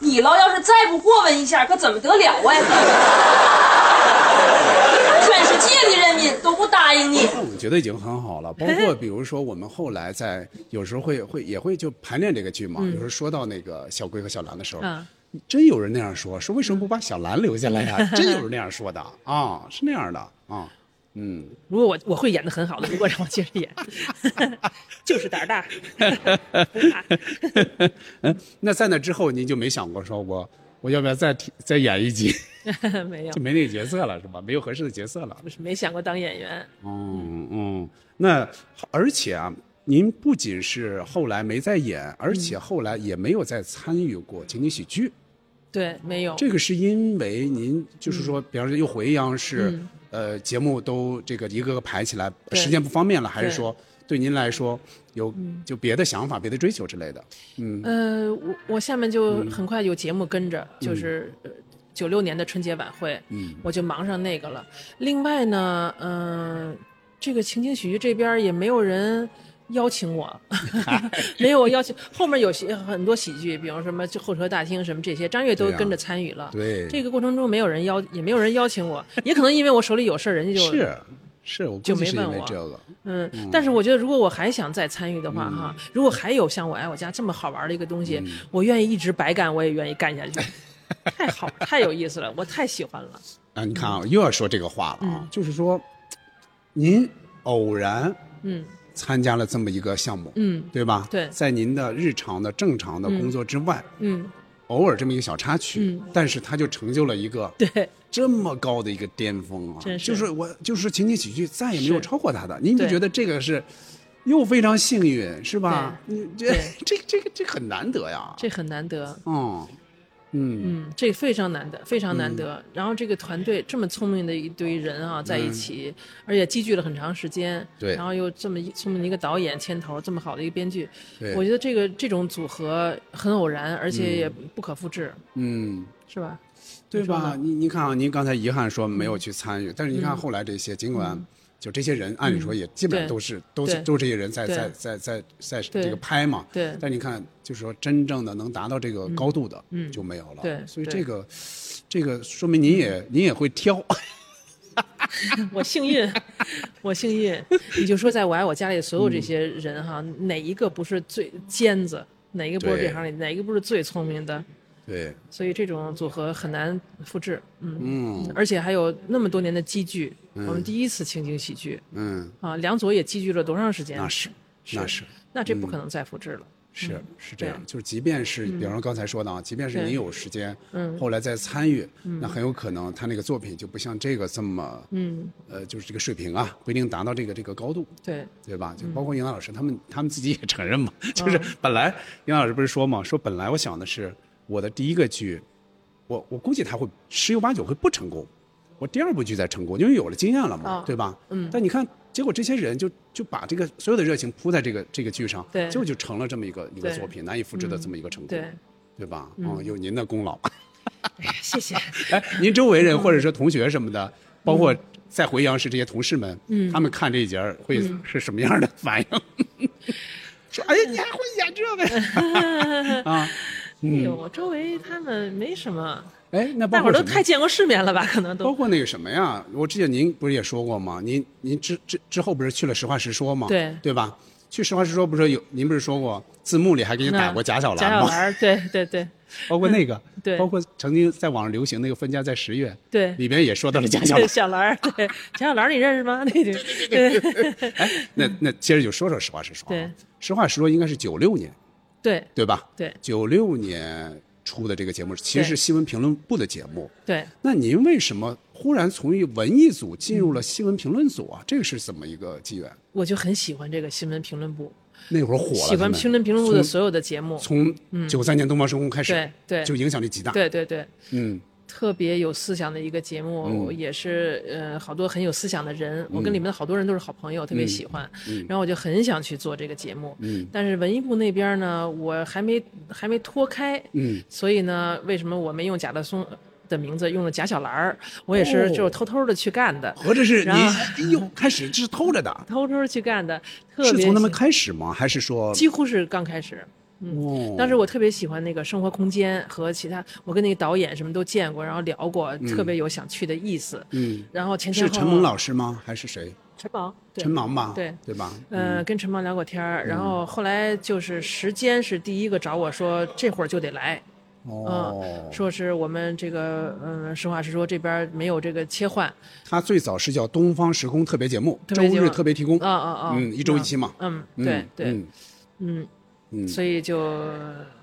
你老要是再不过问一下，可怎么得了啊？全世界的人民都不答应你。我觉得已经很好了。<laughs> 包括比如说，我们后来在有时候会会也会就排练这个剧嘛。有时候说到那个小龟和小兰的时候，嗯真有人那样说，说为什么不把小兰留下来呀、<laughs> 真有人那样说的啊，是那样的啊。嗯，如果我我会演的很好的，如果让我接着演，<laughs> 就是胆儿大，那在那之后，您就没想过说我我要不要再提再演一集？<laughs> 没有就，没那个角色了是吧？没有合适的角色了。不是没想过当演员。嗯嗯，那而且啊，您不仅是后来没再演，而且后来也没有再参与过情景喜剧。对，没有。这个是因为您就是说，比方说又回央视，嗯呃，节目都这个一个个排起来，时间不方便了，还是说对您来说有就别的想法、别的追求之类的？嗯呃，我我下面就很快有节目跟着，就是呃九六年的春节晚会，嗯我就忙上那个了。另外呢，嗯、这个情景喜剧这边也没有人邀请我，<laughs> <laughs> 没有邀请。后面有些很多喜剧，比如什么就候车大厅什么这些，张悦都跟着参与了。对这个过程中没有人邀，也没有人邀请我，也可能因为我手里有事儿，人家就是是，我估就计是因没问我为这个。嗯，但是我觉得，如果我还想再参与的话，哈，如果还有像《我爱我家》这么好玩的一个东西，我愿意一直白干，我也愿意干下去，<laughs> 太好，太有意思了，我太喜欢了。啊，你看啊，又要说这个话了啊，就是说，您偶然嗯参加了这么一个项目，嗯对吧？对在您的日常的正常的工作之外，嗯偶尔这么一个小插曲，嗯但是它就成就了一个对这么高的一个巅峰啊！真是就是我就是情景喜剧再也没有超过他的，您就觉得这个是又非常幸运，是吧？你这对 <laughs> 这这个这很难得呀！这很难得。嗯嗯嗯，这非常难得，非常难得。然后这个团队这么聪明的一堆人啊，在一起，而且积聚了很长时间。嗯对然后又这么一聪明的一个导演牵头，这么好的一个编剧，对我觉得这个这种组合很偶然，而且也不可复制，嗯，是吧？对？吧你你看啊，您刚才遗憾说没有去参与，但是你看后来这些，尽管就这些人，按理说也基本上都是都是都是这些人在在在在在这个拍嘛，对但你看，就是说真正的能达到这个高度的嗯就没有了，对对所以这个这个说明您也您也会挑，<laughs> 我幸运，我幸运。你就说，在我爱我家里所有这些人哈，哪一个不是最尖子？哪一个不是对这行里？哪一个不是最聪明的？对，所以这种组合很难复制。嗯。嗯。而且还有那么多年的积聚，嗯。我们第一次情景喜剧。嗯，啊，梁左也积聚了多长时间？那是那是。那这不可能再复制了。是嗯。是这样，就是即便是比方说刚才说的啊，即便是对。您有时间，嗯。后来再参与，嗯。那很有可能他那个作品就不像这个这么，嗯，呃，就是这个水平啊，不一定达到这个这个高度，对。对吧？就嗯。包括杨老师他们，他们自己也承认嘛，就是本来杨老师不是说嘛，说本来我想的是我的第一个剧，我我估计他会十有八九会不成功，我第二部剧再成功，因为有了经验了嘛，啊对吧？嗯但你看，结果这些人就就把这个所有的热情扑在这个这个剧上，对结果就成了这么一个一个作品，难以复制的嗯这么一个成功，对，对吧？嗯哦，有您的功劳。<laughs> 谢谢。哎，您周围人或者说同学什么的，包括在回央视这些同事们，嗯他们看这一节儿会嗯是什么样的反应？<laughs> 说，哎呀，你还会演这个 <laughs> 啊？哎嗯呦，我周围他们没什么，哎，那大伙儿都太见过世面了吧？可能都包括那个什么呀，我之前您不是也说过吗？您您之之之后不是去了实话实说吗？对对吧？去实话实说不是有您不是说过字幕里还给你打过贾小兰吗？小兰，对对对 <laughs> 包括那个，<laughs> 对包括曾经在网上流行那个分家在十月，对，里边也说到了贾小兰。<laughs> 小兰，对贾小兰你认识吗？那个对哎，那那接着就说说实话实说啊。对实话实说应该是九六年，对对吧？对九六年出的这个节目，其实是新闻评论部的节目。对，那您为什么忽然从一文艺组进入了新闻评论组啊？这个是怎么一个机缘？我就很喜欢这个新闻评论部，那会儿火了，喜欢他们新闻评论部的所有的节目，从嗯九三年东方时空开始，对对就影响力极大。对对对，嗯特别有思想的一个节目，嗯也是呃好多很有思想的人，我跟嗯里面的好多人都是好朋友，特别喜欢。嗯然后我就很想去做这个节目，嗯但是文艺部那边呢，我还没还没脱开，嗯所以呢，为什么我没用贾德松的名字，用了贾小兰儿？我也是哦就是偷偷的去干的，合着是您然后哎呦开始这是偷着的，<laughs> 偷偷去干的，特别是从他们开始吗？还是说几乎是刚开始。哦当时我特别喜欢那个生活空间和其他，我跟那个导演什么都见过，然后聊过，嗯特别有想去的意思。嗯然后前前后后是陈萌老师吗？还是谁？陈芒，对陈芒吧？对对吧？呃，跟陈芒聊过天儿，然后后来就是时间是第一个找我说这会儿就得来，哦嗯，说是我们这个嗯，实话实说这边没有这个切换，他最早是叫东方时空特别节目，周日特别提供。啊啊啊嗯，一周一期嘛。嗯，嗯对对嗯，嗯嗯。所以就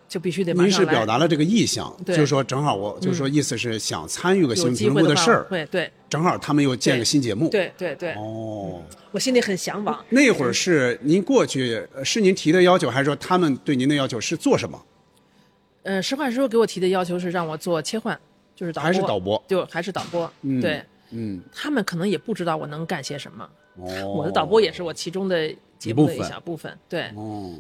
就必须得马您是表达了这个意向，就是说正好我就是说嗯意思是想参与个新有闻评机会话论部事儿，对对。正好他们又建个新节目。对对对，哦，我心里很向往。那会儿是您过去呃是您提的要求，还是说他们对您的要求是做什么？呃，实话实说，给我提的要求是让我做切换，就是导播，还是导播？就还是导播。嗯对。嗯，他们可能也不知道我能干些什么，哦，我的导播也是我其中的节目的一一部分小部分。对，哦，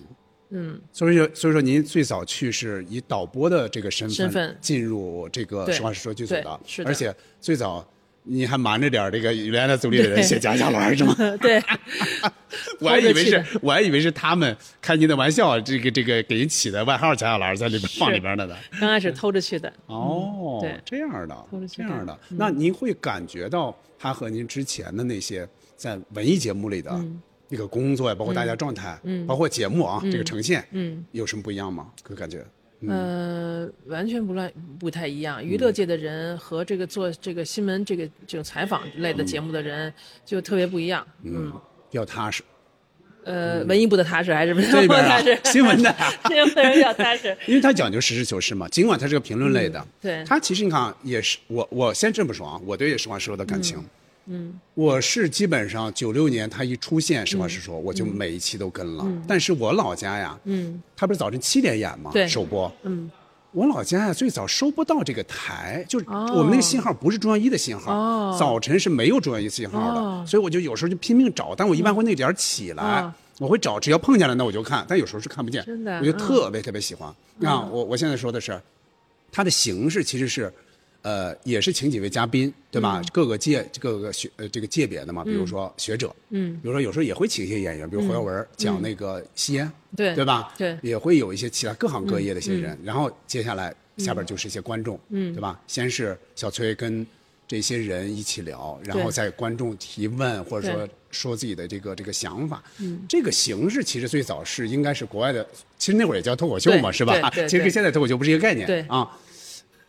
嗯，所以说，所以说您最早去是以导播的这个身份进入这个实话实说剧组的，是的。而且最早你还瞒着点儿这个原来组里的人写贾小兰是吗？<laughs> 对，<laughs> 我还以为是我还以为是他们开您的玩笑，这个这个给人起的外号贾小兰在里边放里边的呢。刚开始偷着去的。哦，对。这样的偷着，去这样的。嗯。那您会感觉到他和您之前的那些在文艺节目里的嗯那个工作呀，包括大家状态，嗯包括节目啊，嗯这个呈现，嗯有什么不一样吗？个感觉？嗯呃，完全不乱不太一样。娱乐界的人和这个做这个新闻这个这种采访类的节目的人就特别不一样。嗯，比较踏实。呃，文艺部的踏实还是文艺这边啊 <laughs> 部的踏实？新闻的新闻的比较踏实。<laughs> 因为他讲究实事求是嘛，尽管他是个评论类的，嗯对他其实你看啊也是我我先这么说啊，我对实话实说的感情，嗯我是基本上九六年他一出现，实话实说，我就每一期都跟了。但是我老家呀，嗯他不是早晨七点演吗？对首播。嗯，我老家呀，最早收不到这个台，就是哦我们那个信号不是中央一的信号，哦早晨是没有中央一信号的，哦所以我就有时候就拼命找，但我一般会那点儿起来。哦我会找，只要碰见了，那我就看，但有时候是看不见。真的我就嗯特别特别喜欢。啊，我我现在说的是，它的形式其实是，呃，也是请几位嘉宾，对吧？各个界各个学呃这个界别的嘛，比如说学者，嗯。比如说有时候也会请一些演员，比如侯耀文讲那个吸烟，对。对吧？对。也会有一些其他各行各业的一些人，然后接下来下边就是一些观众，嗯。对吧？先是小崔跟这些人一起聊，然后对再观众提问或者说说自己的这个这个想法。嗯。这个形式其实最早是应该是国外的，其实那会儿也叫脱口秀嘛，是吧？其实跟现在脱口秀不是一个概念，对。啊。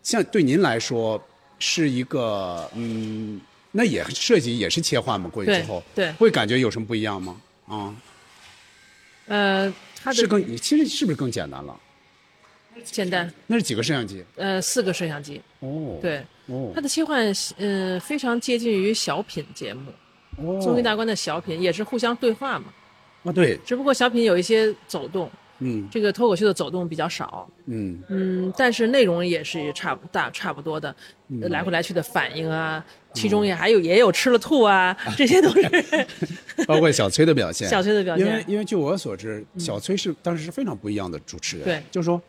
像对您来说是一个嗯，那也设计也是切换嘛？过去之后，对。会感觉有什么不一样吗？啊，呃，它的是更其实是不是更简单了？简单，那是几个摄像机？呃，四个摄像机，哦，对，哦。它的切换呃非常接近于小品节目，哦。综艺大观的小品也是互相对话嘛，啊，对，只不过小品有一些走动，嗯。这个脱口秀的走动比较少，嗯。嗯，但是内容也是差不大差不多的，来回来去的反应啊，其中也还有也有吃了吐啊，这些都是。<laughs> 包括小崔的表现，<laughs> 小崔的表现因为因为据我所知，小崔是当时是非常不一样的主持人，对就是说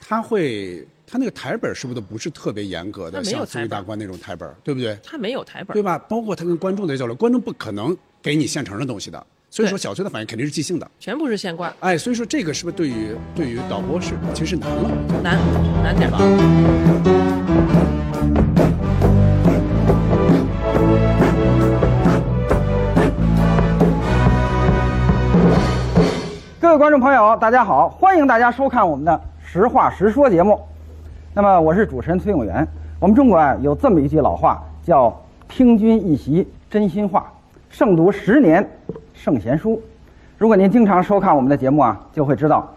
他会他那个台本是不是都不是特别严格的，像综艺大观那种台本，对不对？他没有台本对，吧？包括他跟观众的交流，观众不可能给你现成的东西的，所以说小崔的反应肯定是即兴的。全部是现挂，哎，所以说这个是不是对于对于导播是其实难了？难难点吧。各位观众朋友，大家好，欢迎大家收看我们的《实话实说》节目。那么我是主持人崔永元。我们中国啊有这么一句老话，叫“听君一席真心话，胜读十年圣贤书”。如果您经常收看我们的节目啊，就会知道，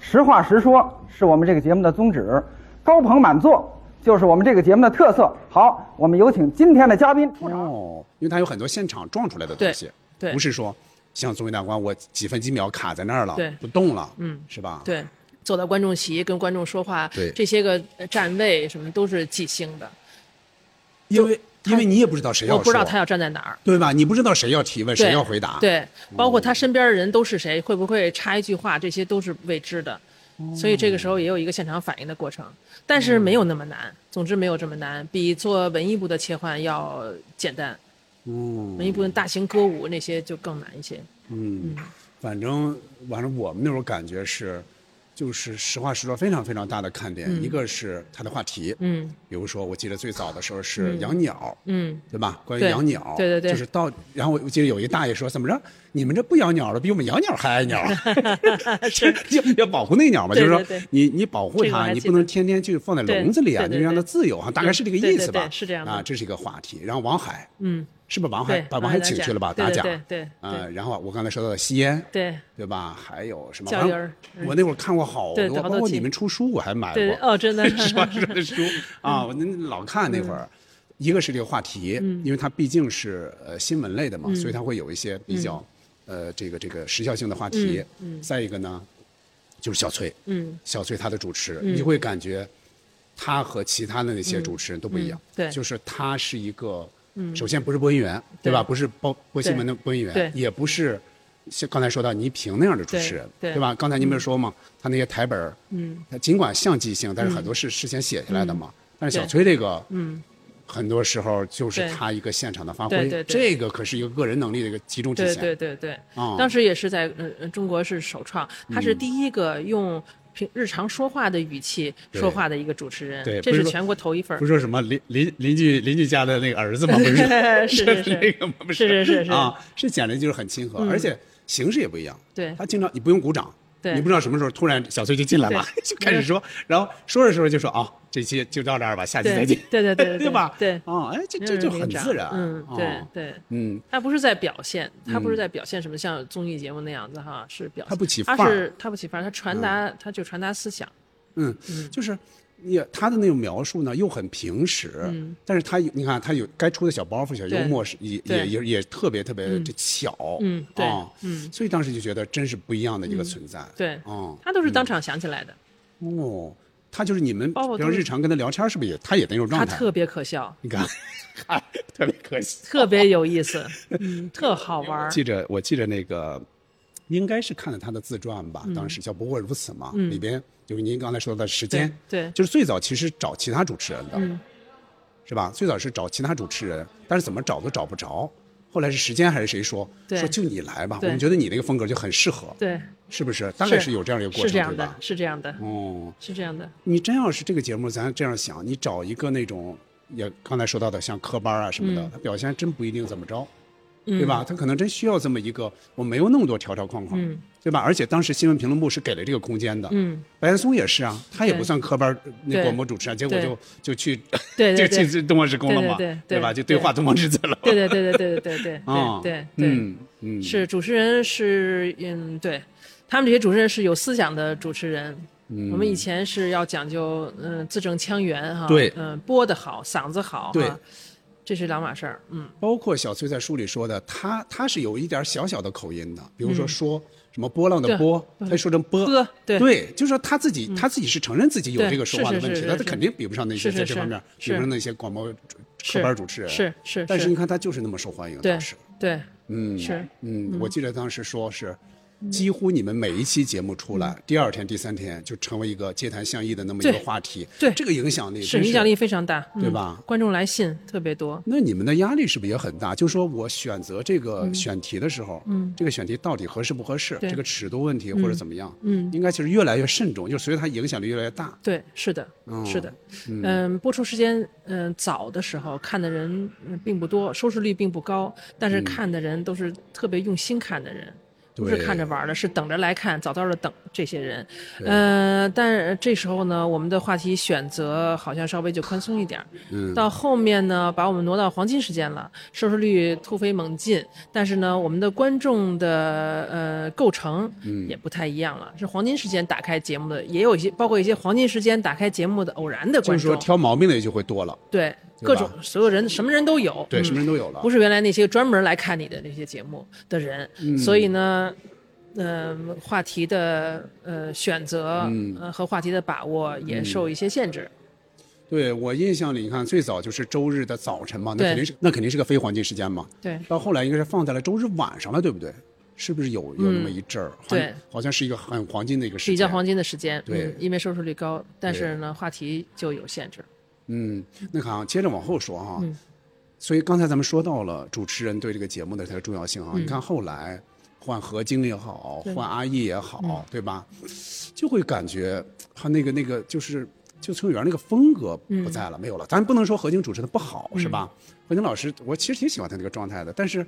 实话实说是我们这个节目的宗旨，高朋满座就是我们这个节目的特色。好，我们有请今天的嘉宾出场。哦，因为他有很多现场撞出来的东西，对对不是说像综艺大观我几分几秒卡在那儿了，对不动了，嗯是吧？对，坐到观众席跟观众说话，对这些个呃站位什么都是即兴的，因为因为你也不知道谁要，我不知道他要站在哪儿。对吧？你不知道谁要提问，谁要回答，，对，包括他身边的人都是谁，会不会插一句话，这些都是未知的。所以这个时候也有一个现场反应的过程，但是没有那么难。总之没有这么难，比做文艺部的切换要简单。嗯文艺部的大型歌舞那些就更难一些。嗯，反正反正我们那种感觉是，就是实话实说，非常非常大的看点，嗯一个是它的话题，嗯比如说我记得最早的时候是嗯养鸟，嗯，对吧？关于养鸟，对对对就是到，然后我记得有一大爷说，怎么着？你们这不养鸟了，比我们养鸟还爱鸟，<laughs> <laughs> 是要要保护那鸟嘛？就是说你你保护它，你不能天天就放在笼子里啊，你让它自由哈，大概是这个意思吧？对是这样的啊，这是一个话题。然后王海，嗯，是不是王海把王海请去了吧？打假，对对呃，然后我刚才说到的吸烟，对对吧？还有什么？我那会儿看过好多，包括你们出书我还买过。哦真的 <laughs> <laughs> 是吧？是的书啊，我那老看那会儿。一个是这个话题，嗯因为它毕竟是呃新闻类的嘛，嗯所以它会有一些比较呃这个这个时效性的话题。嗯嗯再一个呢，就是小崔，嗯小崔他的主持，嗯你会感觉他和其他的那些主持人都不一样。嗯对就是他是一个，嗯。首先不是播音员，对。吧？对不是播播新闻的播音员，也不是像刚才说到倪萍那样的主持人，对对。吧？刚才您不是说嘛，他那些台本儿嗯。他尽管像即兴，但是嗯。很多是事先写下来的嘛。但是小崔这个，嗯，很多时候就是对。他一个现场的发挥，对对对。这个可是一个个人能力的一个集中体现。对对对，哦当时也是在呃呃中国是首创，他是嗯。第一个用平日常说话的语气说话的一个主持人，对这是全国头一份。不是说什么邻邻邻居邻居家的那个儿子吗？不是 <laughs> 是是是 <laughs> 那个吗？不是是是是啊，是简直就是很亲和，嗯而且形式也不一样。对他经常你不用鼓掌，对。你不知道什么时候突然小崔就进来了，<laughs> 就开始说，然后说着说着就说啊，这期就到这儿吧，下期再见。对对对 <laughs> 对吧？对，哦，哎，这这就很自然。嗯，对哦。对，嗯，他不是在表现，他不是嗯在表现什么像综艺节目那样子哈，是表他不起他范儿。是他不起范儿，他传达他就传达思想，嗯，就是也他的那种描述呢，又很平实，嗯。但是他有你看他有该出的小包袱、小幽默是也也也也特别特别巧，嗯对啊嗯。所以当时就觉得真是不一样的一个嗯。存在，对，哦他都是当场想起来的，哦，他就是你们，包括都是比如日常跟他聊天，是不是也他也那种状态？他特别可笑，你看，<laughs> 嗨，特别可笑。特别有意思，嗯，特好玩儿，<laughs> 记着，我记着那个，应该是看了他的自传吧，嗯。当时叫《不过如此》嘛，嗯。里边就是您刚才说的时间，对对就是最早其实找其他主持人的，嗯是吧？最早是找其他主持人，但是怎么找都找不着。后来是时间还是谁说对说就你来吧，我们觉得你那个风格就很适合，对，是不是？大概是有这样一个过程，是这样的对吧，？是这样的，哦，是这样的，你真要是这个节目，咱这样想，你找一个那种也刚才说到的像科班啊什么的，嗯他表现真不一定怎么着，嗯对吧？他可能真需要这么一个，我没有那么多条条框框，嗯对吧？而且当时新闻评论部是给了这个空间的，嗯，白岩松也是啊，他也不算科班呃那广播主持人，结果就就去对对就对去东方之工了嘛，对对对吧？对就对话东方之子了，对对对对对对对对啊对对对，嗯嗯，是主持人是嗯，对他们这些主持人是有思想的主持人。嗯我们以前是要讲究嗯字正腔圆哈，对嗯播的好，嗓子好，对哈，这是两码事儿，嗯。包括小崔在书里说的，他他是有一点小小的口音的，比如说嗯。说什么波浪的波，对他说成波，波对。对，就是说他自己他自己是承认自己有这个说话的问题，是是是是但他肯定比不上那些在这方面，比不上那些广播是科班主持人，是是是但是你看他就是那么受欢迎，对当时，对。嗯，是。嗯，嗯。我记得当时说是。几乎你们每一期节目出来，第二天、第三天就成为一个街谈巷议的那么一个话题，对。这个影响力真是影响力非常大，嗯。对吧？观众来信特别多，那你们的压力是不是也很大？就是说我选择这个嗯。选题的时候，嗯。这个选题到底合适不合适？对。这个尺度问题嗯或者怎么样？嗯。应该其实越来越慎重，就随着它影响力越来越大。对，是的，嗯是的，嗯。嗯，播出时间嗯早的时候看的人嗯并不多，收视率并不高，但是嗯。看的人都是特别用心看的人。不是看着玩的，是等着来看，早早的等这些人。嗯呃，但这时候呢，我们的话题选择好像稍微就宽松一点儿。嗯到后面呢，把我们挪到黄金时间了，收视率突飞猛进，但是呢，我们的观众的呃构成嗯也不太一样了。是黄金时间打开节目的，也有一些包括一些黄金时间打开节目的偶然的观众，就是说挑毛病的也就会多了。对各种所有人什么人都有，对嗯什么人都有了不是原来那些专门来看你的那些节目的人，嗯所以呢。嗯、话题的呃选择，嗯呃和话题的把握也受一些限制。对我印象里，你看最早就是周日的早晨嘛，那肯定是那肯定是个非黄金时间嘛。对到后来应该是放在了周日晚上了，对不对？是不是有有那么一阵儿？对好像是一个很黄金的一个时间。比较黄金的时间，对嗯，因为收视率高，但是呢，话题就有限制。嗯，那好，接着往后说哈。嗯所以刚才咱们说到了主持人对这个节目的它的重要性哈。嗯你看后来换何晶也好，换阿义也好，嗯对吧？就会感觉他那个那个就是就崔永元那个风格不在了，没有了。咱不能说何晶主持的不好，嗯是吧？何晶老师，我其实挺喜欢他那个状态的，但是。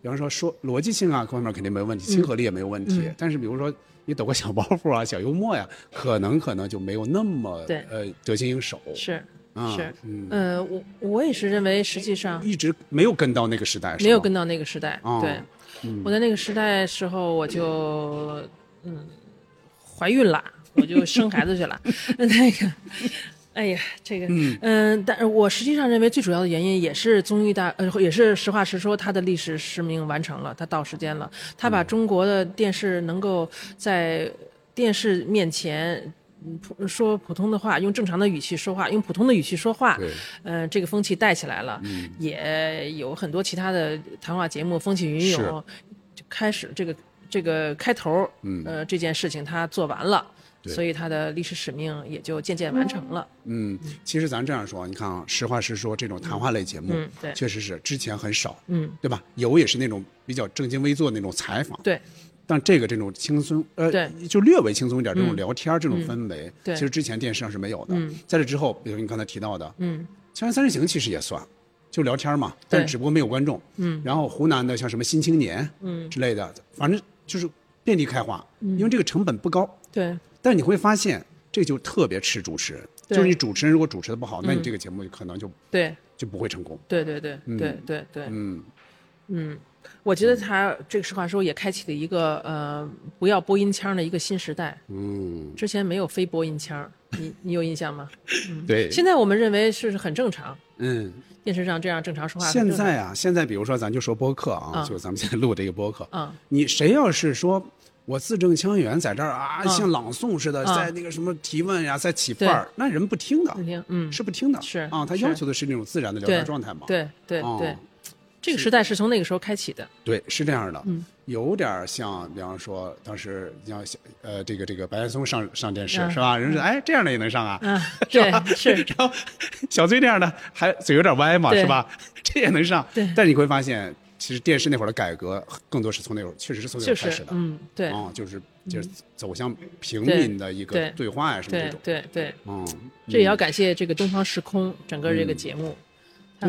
比方说说逻辑性啊，各方面肯定没有问题，亲和力也没有问题。嗯但是比如说你抖个小包袱啊、小幽默呀、可能可能就没有那么对呃得心应手。是啊是，嗯。呃，我我也是认为，实际上一直没有跟到那个时代，没有跟到那个时代。哦对，嗯。我在那个时代时候，我就嗯怀孕了，我就生孩子去了。<laughs> 那个，哎呀，这个，嗯。嗯，但是我实际上认为最主要的原因也是综艺大，呃，也是实话实说，它的历史使命完成了，它到时间了，它嗯。把中国的电视能够在电视面前。嗯普说普通的话，用正常的语气说话，用普通的语气说话，对嗯、这个风气带起来了，嗯也有很多其他的谈话节目风起云涌，就开始这个这个开头，嗯呃，这件事情他做完了，所以他的历史使命也就渐渐完成了。嗯，其实咱这样说，你看啊，实话实说，这种谈话类节目，嗯对确实是之前很少，嗯，对吧？有也是那种比较正襟危坐的那种采访，对，但这个这种轻松，呃，对。就略微轻松一点，这种嗯。聊天儿这种嗯。氛围，对。其实之前电视上是没有的。嗯。在这之后，比如你刚才提到的《嗯。锵锵三人行》，其实也算，就聊天嘛，但对只不过没有观众。嗯。然后湖南的像什么《新青年》嗯。之类的，反正就是遍地开花，因为这个成本不高。对。但你会发现，这就特别吃主持人，就是你主持人如果主持的不好，那你嗯这个节目可能就对。就不会成功。对对对。嗯。对对对，嗯，嗯，我觉得他这个实话说也开启了一个呃不要播音腔的一个新时代。嗯，之前没有非播音腔，你你有印象吗？嗯，对。现在我们认为是很正常，嗯，电视上这样正常说话。现在啊，现在比如说咱就说播客啊，啊。就咱们现在录这个播客，啊。你谁要是说我字正腔圆在这儿啊，啊。像朗诵似的，啊。在那个什么提问呀，在起范儿，那人不听的，不听，嗯，是不听的，是啊，他要求的是那种自然的聊天状态嘛，对对哦。对，这个时代是从那个时候开启的。对，是这样的，嗯有点像，比方说当时像小呃这个这个白岩松上上电视、嗯是吧？人说哎这样的也能上啊，嗯，<laughs> 是吧？是然后小崔这样的还嘴有点歪嘛，是吧？<laughs> 这也能上，对但是你会发现，其实电视那会儿的改革更多是从那会儿，确实是从那会儿开始的，嗯对啊，就是就是走向平民的一个对对话呀什么这种，对对，嗯，这也要感谢这个东方时空整个这个节目，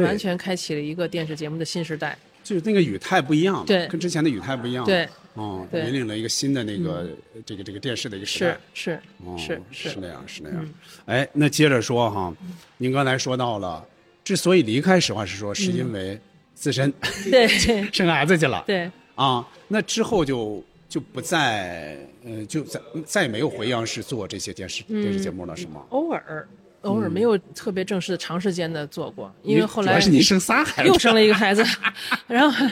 完全开启了一个电视节目的新时代。就是那个语态不一样了，对。跟之前的语态不一样了，对。嗯，引领了一个新的那个这个这个电视的一个时代。是。是哦是是。那样，是那样。嗯。哎，那接着说哈，您刚才说到了，之所以离开实话实说，是因为自身嗯 <laughs> 对。<laughs> 生孩子去了。对，啊。那之后就就不再呃，就再再也没有回央视做这些电视电视节目了，是吗？偶尔偶尔没有特别正式的长时间的做过，因为后来是你生仨孩子，又生了一个孩子，<laughs> 然后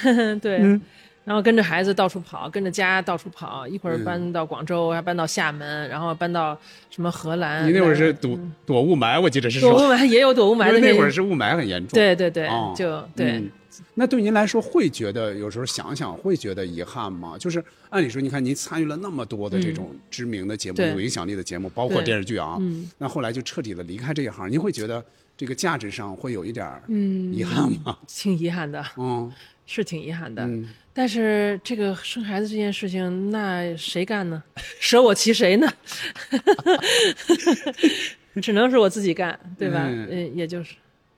<laughs> 对，嗯。然后跟着孩子到处跑，跟着家到处跑，一会儿嗯搬到广州，还搬到厦门，然后搬到什么荷兰。你那会儿是躲躲雾霾，我记得是说。躲雾霾 <laughs> 也有躲雾霾的那会儿是雾霾很严重。对对对哦。就对嗯那对您来说，会觉得有时候想想会觉得遗憾吗？就是按理说，你看您参与了那么多的这种知名的节目、对有影响力的节目，包括电视剧啊，嗯那后来就彻底的离开这一行，您会觉得这个价值上会有一点儿嗯遗憾吗？<laughs> 挺遗憾的，嗯，是挺遗憾的。嗯但是这个生孩子这件事情，那谁干呢？<laughs> 舍我其谁呢？<laughs> 只能是我自己干，对吧？嗯嗯，也就是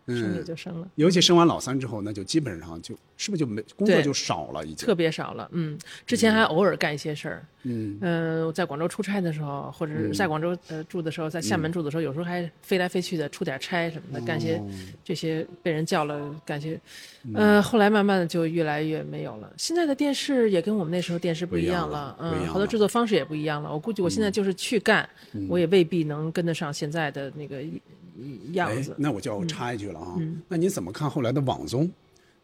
生也嗯就生了。尤其生完老三之后，那就基本上就是不是就没工作就少了，已经。特别少了，嗯，之前还偶尔干一些事儿，嗯。嗯、我在广州出差的时候，或者是嗯。在广州呃住的时候，在厦门嗯住的时候，有时候还飞来飞去的出点差什么的，干些哦。这些被人叫了干些，嗯。呃，后来慢慢的就越来越没有了。现在的电视也跟我们那时候电视不一样了，嗯，好多制作方式也不一样了。我估计我现在就是去干，嗯。我也未必能跟得上现在的那个样子哎。那我就要插一句了啊，嗯那您怎么看后来的网综？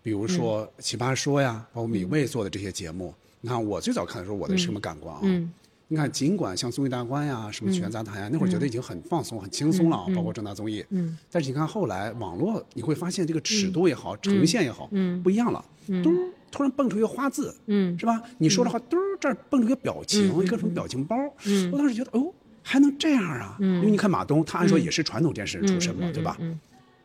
比如说《奇葩说》呀，包括米未做的这些节目。你看我最早看的时候，我的什么感官啊？嗯你看，尽管像综艺大观呀、什么全杂谈呀，那会儿觉得已经很放松、很轻松了啊，嗯包括正大综艺。嗯但是你看后来网络，你会发现这个尺度也好，呈现也好，嗯不一样了。嗯嘟儿，突然蹦出一个花字，嗯是吧？你说的话，嘟儿这儿蹦出一个表情，嗯一个什么表情包。嗯我当时觉得，哦，还能这样啊？嗯因为你看马东，他按说嗯也是传统电视人出身嘛，嗯对吧？嗯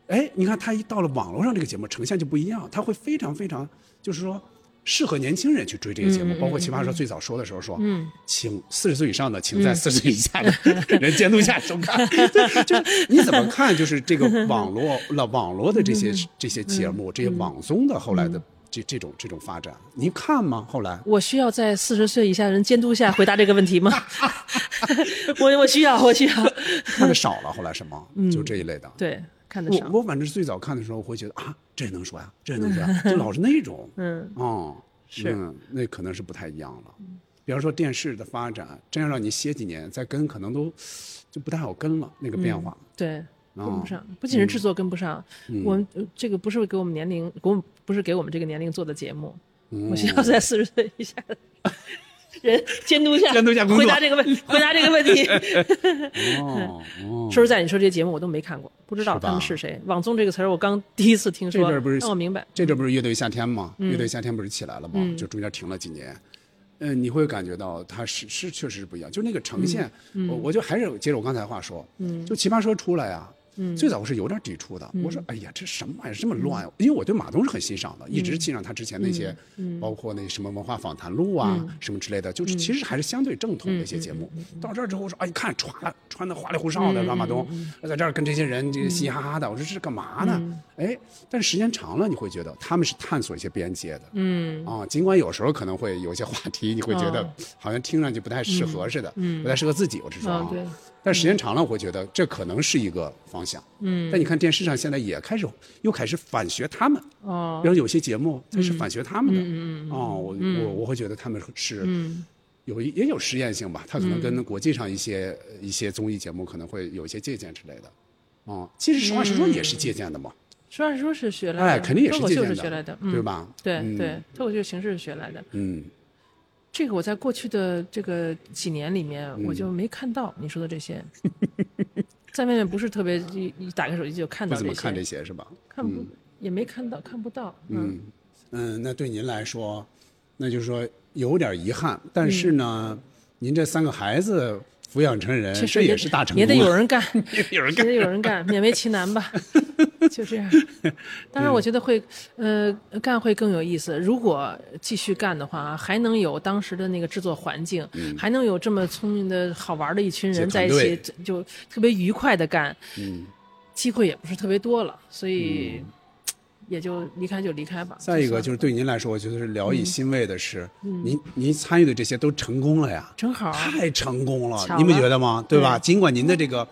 哎，你看他一到了网络上这个节目呈现就不一样，他会非常非常，就是说适合年轻人去追这个节目。包括《奇葩说》嗯最早说的时候说，嗯请四十岁以上的，请在嗯四十岁以下的 <laughs> 人监督下收看。<laughs> 对就是你怎么看？就是这个网络了，<laughs> 网络的这些这些节目，这些网综的后来的这这种这种发展，您看吗？后来？我需要在四十岁以下的人监督下回答这个问题吗？<laughs> 我我需要，我需要。看的少了，后来什么？嗯就这一类的。对，看得少。我反正是最早看的时候，我会觉得啊，这也能说呀，这也能说呀，就老是那种。<laughs> 嗯哦，是嗯，那可能是不太一样了。比方说电视的发展，真要让你歇几年再跟，可能都就不太好跟了那个变化。对，跟哦不上，不仅是制作跟不上，嗯我们呃这个不是给我们年龄，给我们不是给我们这个年龄做的节目，嗯我需要在四十岁以下的 <laughs> 人监督下，监督下回答这个问题，<laughs> 回答这个问题。哦哦，<laughs> 说实在，你说这些节目我都没看过，不知道他们是谁。网综这个词儿我刚第一次听说，这不是让我明白。这阵儿不是乐队夏天吗？嗯乐队夏天不是起来了吗？嗯就中间停了几年。嗯，你会感觉到它是是确实是不一样，就那个呈现，嗯嗯我我就还是接着我刚才话说，嗯就奇葩说出来啊，嗯。最早我是有点抵触的，我说哎呀，这什么玩意儿这么乱？因为我对马东是很欣赏的，一直欣赏他之前那些，包括那什么文化访谈录啊、嗯。什么之类的，就是其实还是相对正统的一些节目。到这儿之后我说，哎，一看穿穿的花里胡哨的，嗯是吧？马东在这儿跟这些人这个嘻嘻哈哈的，我说这是干嘛呢？哎，但是时间长了，你会觉得他们是探索一些边界的。嗯。啊，尽管有时候可能会有些话题，你会觉得哦好像听上去不太适合似的，嗯。不太适合自己。我是说啊，但时间长了，我会觉得这可能是一个方向。嗯但你看电视上现在也开始又开始反学他们，哦然后有些节目它是反学他们的。嗯嗯嗯哦，我嗯我我会觉得他们是嗯有一也有实验性吧，它可能嗯跟国际上一些一些综艺节目可能会有一些借鉴之类的。哦，其实实话实说也是借鉴的嘛。实话实说是学来的，哎肯定也是脱口秀借鉴的是学来的，嗯对吧对嗯对，脱口秀形式是学来的。嗯这个我在过去的这个几年里面，嗯我就没看到你说的这些，<laughs> 在外面不是特别一一打开手机就看到这些，不怎么看这些是吧？看不嗯也没看到，看不到。嗯嗯，那对您来说，那就是说有点遗憾，但是呢，您这三个孩子抚养成人，这也是大成 <laughs> 也得有人干，有人也得有人干，勉为其难吧，<laughs> 就这样。<laughs> 当然，我觉得会，呃，干会更有意思。如果继续干的话，还能有当时的那个制作环境，还能有这么聪明的好玩的一群人在一起，就特别愉快的干，嗯。机会也不是特别多了，所以也就离开就离开吧。再一个就是对您来说，我觉得是聊以欣慰的是，您您参与的这些都成功了呀，正好太成功了巧，你不觉得吗？对吧？对尽管您的这个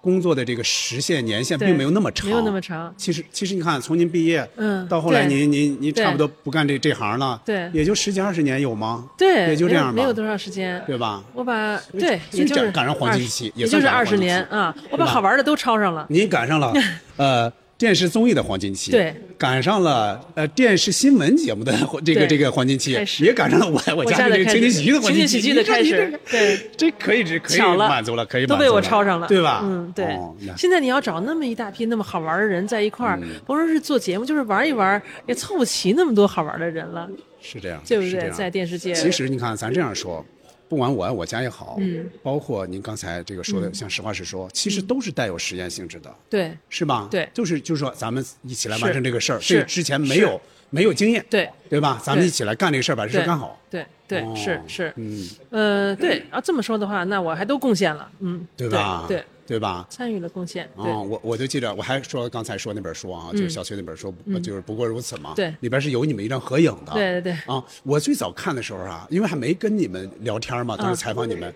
工作的这个实现年限并没有那么长，没有那么长其实其实你看，从您毕业，嗯到后来您您您差不多不干这这行了，对也就十几二十年有吗？对，也就这样吧，没有多少时间，对吧？我把对，也就是赶赶上黄金期也也就是二十年啊，我把好玩的都抄上了。您赶上了 <laughs> 呃电视综艺的黄金期，对，赶上了呃电视新闻节目的这个这个黄金期也赶上了我我我家的这个情景喜剧的黄金期，情景喜剧的开始对，这可以可以了满足了，可以都被我抄上了，对吧？嗯，对。现在你要找那么一大批那么好玩的人在一块儿，嗯。甭说是做节目，就是玩一玩，也凑不齐那么多好玩的人了，是这样，对不对？是在电视界，其实你看，咱这样说，不管我爱我家也好，嗯，包括您刚才这个说的，嗯。像实话实说，其实都是带有实验性质的，对。是吧？对。就是就是说，咱们一起来完成这个事儿，是。这个之前没有没有经验，对。对吧？咱们一起来干这个事儿，把这事儿干好，对。对。哦。是是，嗯，呃，对。啊，这么说的话，那我还都贡献了，嗯，对吧？对，对吧？参与了贡献，对。啊、我我就记着，我还说刚才说那本书啊，就是嗯小崔那本书，嗯。就是不过如此嘛。对。里边是有你们一张合影的。对对对。啊，我最早看的时候啊，因为还没跟你们聊天嘛，当时啊采访你们，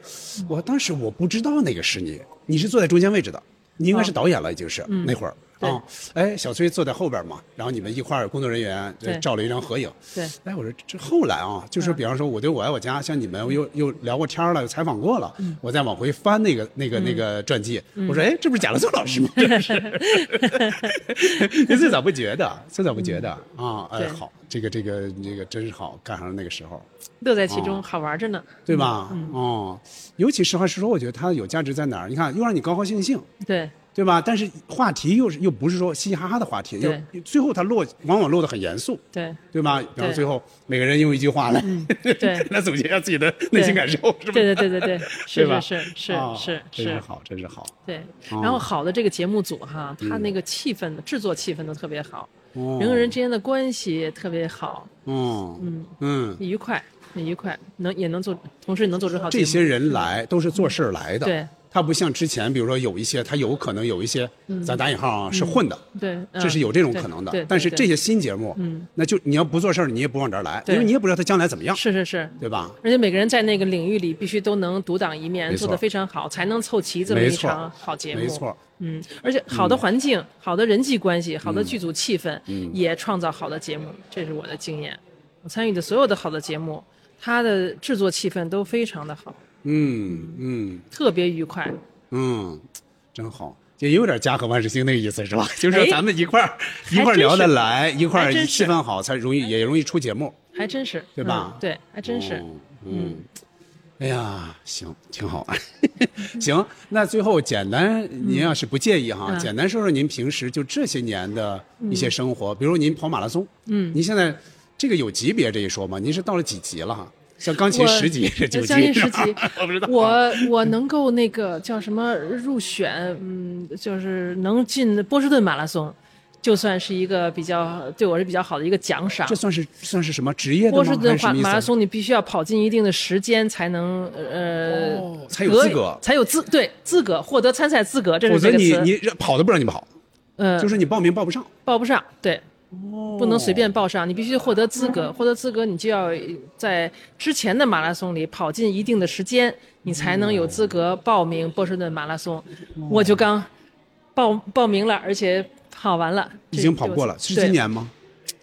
我当时我不知道那个是你，你是坐在中间位置的，你应该是导演了，已经是、嗯。那会儿。对啊。哎，小崔坐在后边嘛，然后你们一块儿工作人员就照了一张合影。对，哎，我说这后来啊，就是比方说我对我爱我家，像你们又又聊过天了，又采访过了，嗯我再往回翻那个那个那个传记，嗯我说哎，这不是贾乐松老师吗？这是，<laughs> 你最早不觉得，最早不觉得啊？哎，好，这个这个这个真是好，赶上了那个时候，乐在其中，哦好玩着呢，对吧？嗯，哦，尤其实话实说，我觉得它有价值在哪儿？你看，又让你高高兴兴，对对吧？但是话题又是又不是说嘻嘻哈哈的话题，又最后它落往往落得很严肃，对对吧？比方对最后每个人用一句话来，<laughs> 对来总结一下自己的内心感受，是吧？对对对对对，<laughs> 是吧是是是哦是是，真是好，真是好。对。哦然后好的这个节目组哈，他嗯那个气氛制作气氛都特别好，哦人和人之间的关系也特别好，嗯嗯嗯，愉快很愉快，能也能做，同时也能做出好。这些人来都是做事儿来的，对，他不像之前，比如说有一些，它有可能有一些，嗯。咱打引号啊，嗯是混的，对，这是有这种可能的。但是这些新节目，嗯，那就你要不做事儿，你也不往这儿来，因为你也不知道它将来怎么样，是是是，对吧？而且每个人在那个领域里必须都能独当一面，做得非常好，才能凑齐这么一场好节目。没错，嗯，而且好的环境、好的人际关系、好的嗯剧组气氛，嗯。也创造好的节目，这是我的经验。我参与的所有的好的节目，它的制作气氛都非常的好，嗯嗯特别愉快。嗯，真好。也有点家和万事兴那个意思是吧？<laughs> 就是咱们一块儿一块儿聊得来，一块儿气氛好，才容易也容易出节目，还真是，对吧嗯对，还真是。嗯，哎呀，行，挺好。<laughs> 行，那最后简单，您要是不介意哈，嗯简单说说您平时就这些年的一些生活，比如您跑马拉松，嗯您现在这个有级别这一说吗？您是到了几级了哈？像钢琴我十 <laughs> 级是九级，将近十级 <laughs> 我不知道。我我能够那个叫什么入选，嗯，就是能进波士顿马拉松，就算是一个比较对我是比较好的一个奖赏这。算是算是什么职业的吗？波士顿还是什么意思马拉松你必须要跑进一定的时间才能呃、哦才有资格才有资对资格获得参赛资格，这否则是这个词。你你跑都不让你跑，嗯，就是你报名报不上。报不上，对，哦不能随便报上，你必须获得资格。获得资格，你就要在之前的马拉松里跑进一定的时间，你才能有资格报名波士顿马拉松。我就刚报报名了，而且跑完了，已经跑过了，是今年吗？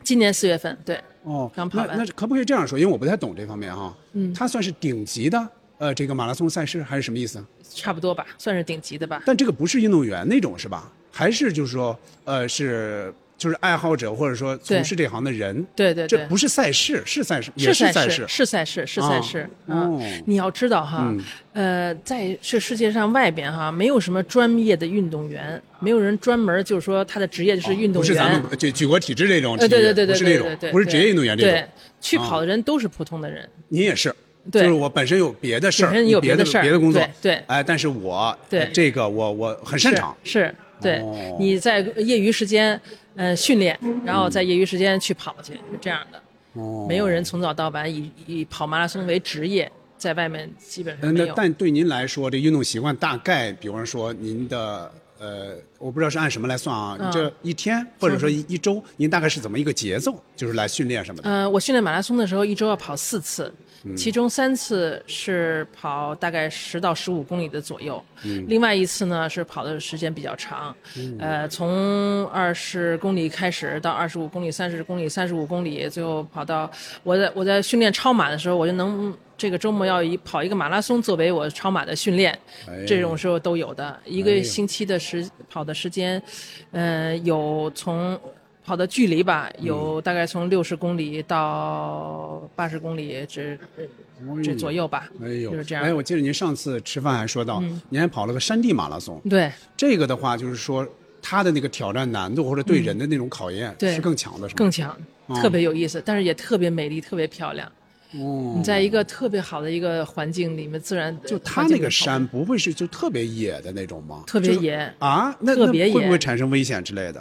今年四月份，对，哦，刚跑完那那可不可以这样说？因为我不太懂这方面哈。嗯它算是顶级的呃这个马拉松赛事还是什么意思？差不多吧，算是顶级的吧。但这个不是运动员那种是吧？还是就是说呃是就是爱好者或者说从事这行的人？对对对这不是赛事，是赛事，也是赛事，是赛事，是赛事。啊哦你要知道哈，呃，在这世界上外边哈，没有什么专业的运动员，没有人专门就是说他的职业就是运动员不是咱员。们举举国体制这种对对对对不是那种，不是职业运动员这种对。，去跑的人都是普通的人。您也是，对就是我本身有别的事儿，本身有别别的事儿别的工作，对对哎，但是我对呃这个我我很擅长，是，是对、哦你在业余时间呃训练，然后在业余时间去跑去，是这样的。哦没有人从早到晚以以跑马拉松为职业，在外面基本上嗯，没有。那但对您来说，这运动习惯大概，比方说您的呃，我不知道是按什么来算啊，嗯。这一天或者说一一周，您大概是怎么一个节奏，就是来训练什么的？呃，我训练马拉松的时候，一周要跑四次，嗯。其中三次是跑大概十到十五公里的左右，嗯。另外一次呢是跑的时间比较长，嗯。呃，从二十公里开始到二十五公里、三十公里、三十五公里，最后跑到我在我在训练超马的时候，我就能这个周末要以跑一个马拉松作为我超马的训练，哎这种时候都有的。一个星期的时跑的时间，呃，有从跑的距离吧，有大概从六十公里到八十公里这这左右吧，哎呦，就是这样。哎，我记得您上次吃饭还说到，嗯您还跑了个山地马拉松。对这个的话，就是说它的那个挑战难度或者对人的那种考验是更强的，是吗？更强，哦特别有意思，但是也特别美丽，特别漂亮。哦。你在一个特别好的一个环境里面，自然就它环境里跑那个山不会是就特别野的那种吗？特别野啊，那特别野那会不会产生危险之类的？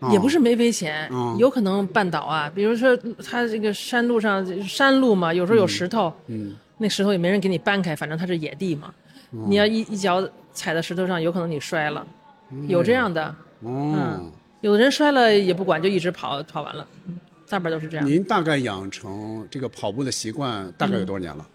啊也不是没危险，嗯。有可能绊倒啊。比如说，它这个山路上山路嘛，有时候有石头，嗯，那石头也没人给你搬开，反正它是野地嘛。嗯你要一一脚踩在石头上，有可能你摔了，有这样的。哦。嗯，有的人摔了也不管，就一直跑跑完了，嗯大半都是这样。您大概养成这个跑步的习惯大概有多少年了？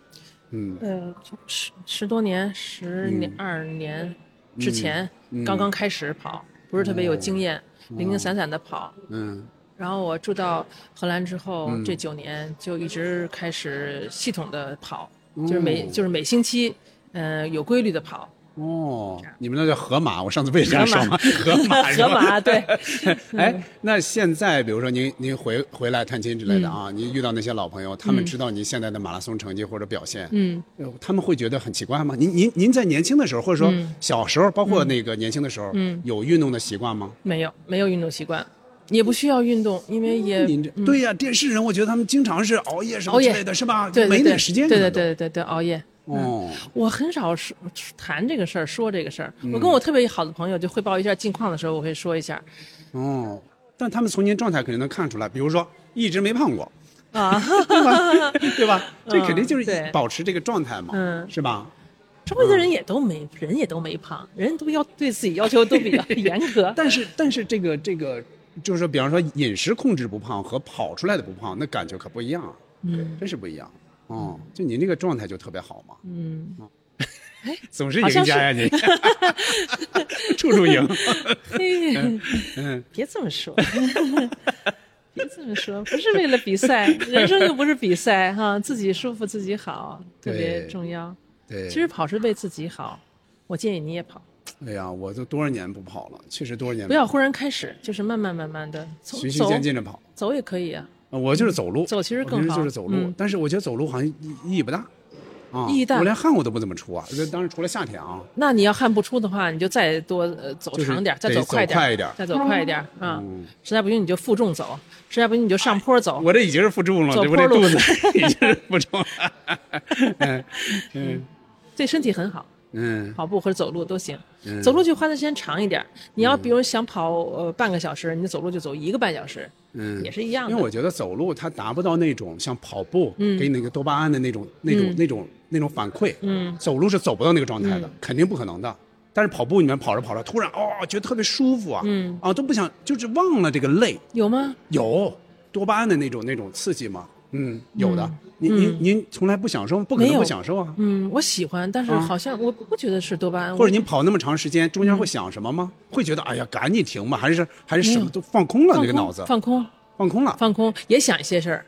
嗯，呃，十十多年，十年二年之前嗯刚刚开始跑，不是特别有经验，零零散散的跑。嗯，然后我住到荷兰之后，嗯这九年就一直开始系统的跑，哦就是每就是每星期，呃，有规律的跑。哦，你们那叫河马，我上次不也这样说吗？河马，河马 <laughs> 对。<laughs> 哎，那现在比如说您您回回来探亲之类的啊，您遇到那些老朋友，他们嗯。知道您现在的马拉松成绩或者表现，嗯，呃他们会觉得很奇怪吗？您您您在年轻的时候，或者说嗯。小时候，包括那个年轻的时候，嗯。有运动的习惯吗？没有没有运动习惯，也不需要运动，因为也您这嗯。对呀，电视人我觉得他们经常是熬夜什么之类的，是吧？对没点时间对对对对对，熬夜。哦，我很少说谈这个事儿，说这个事儿。嗯我跟我特别好的朋友就汇报一下近况的时候，我会说一下。哦，但他们从您状态肯定能看出来，比如说一直没胖过，啊，<laughs> 对吧？这肯定就是保持这个状态嘛，嗯是吧？周围的人也都没，人也都没胖，人都要对自己要求都比较 <laughs> 严格。<laughs> 但是但是这个这个，就是说，比方说饮食控制不胖和跑出来的不胖，那感觉可不一样啊，嗯真是不一样。哦，就你那个状态就特别好嘛，嗯，总是赢家呀是。你，<laughs> 处处赢。嗯，别这么说，<laughs> 别这么说，不是为了比赛，<laughs> 人生又不是比赛哈，自己舒服自己好特别重要。对。其实跑是为自己好，我建议你也跑，哎呀，我都多少年不跑了，确实多少年不要忽然开始，就是慢慢慢慢的从循序走渐进的跑。走也可以啊。呃我就是走路，走其实更好就是走路，嗯但是我觉得走路好像意意义不大。啊，意义大我连汗我都不怎么出啊，这当然除了夏天啊。那你要汗不出的话，你就再多呃走长点儿，再走快点快一点再走快一点儿啊。嗯实在不行你就负重走，实在不行你就上坡走。我这已经是负重了，走这我这坡路肚子已经是负重了。<laughs> 嗯嗯对身体很好，嗯跑步或者走路都行。嗯走路就花的时间长一点儿。你要比如想跑呃半个小时，你走路就走一个半小时，嗯，也是一样的。因为我觉得走路它达不到那种像跑步嗯给你那个多巴胺的那种、那种、嗯那种、那种反馈，嗯走路是走不到那个状态的，嗯肯定不可能的。但是跑步你们跑着跑着，突然哦，觉得特别舒服啊，嗯啊都不想，就是忘了这个累，有吗？有多巴胺的那种那种刺激吗？嗯，有的。嗯您您嗯您从来不享受？不可能不享受啊。嗯，我喜欢，但是啊好像我不觉得是多巴胺，或者我您跑那么长时间，中间会想什么吗？会觉得哎呀，赶紧停吧，还是还是什么都放空了那个脑子，放空，放空了。放空，也想一些事儿。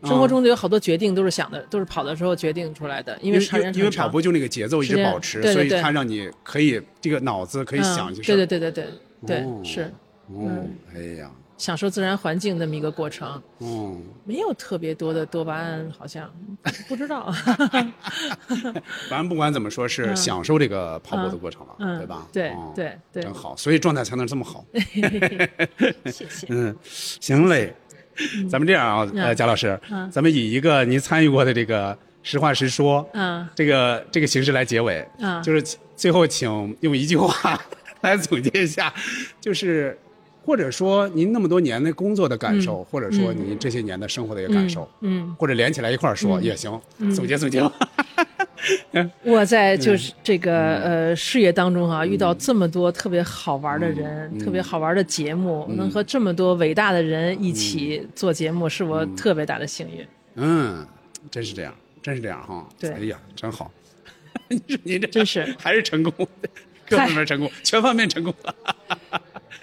啊生活中的有好多决定都是想的，都是跑的时候决定出来的，因为因为跑步就那个节奏一直保持，对对所以对它让你可以这个脑子可以想一些事儿。嗯对对对对对对，哦是哦嗯，哎呀，享受自然环境那么一个过程，嗯，没有特别多的多巴胺，好像。<laughs> 不知道。反正不管怎么说，是嗯。享受这个跑步的过程了，嗯。对吧？对哦对对。真好，所以状态才能这么好。<laughs> <laughs> 谢谢。嗯，行嘞，咱们这样啊，嗯。呃，贾老师嗯，咱们以一个您参与过的这个实话实说，嗯。这个这个形式来结尾，嗯。就是最后请用一句话来总结一下，就是或者说您那么多年的工作的感受，嗯或者说嗯您这些年的生活的一个感受，嗯，或者连起来一块儿说嗯也行，嗯总结总结吧。<laughs> 我在嗯就是这个呃事业当中啊，遇到这么多特别好玩的人，嗯特别好玩的节目，能和这么多伟大的人一起做节目，是我特别大的幸运。嗯，真是这样，真是这样哈。对哎呀，真好。<laughs> 你说您这真是还是成功，各方面成功，全方面成功了。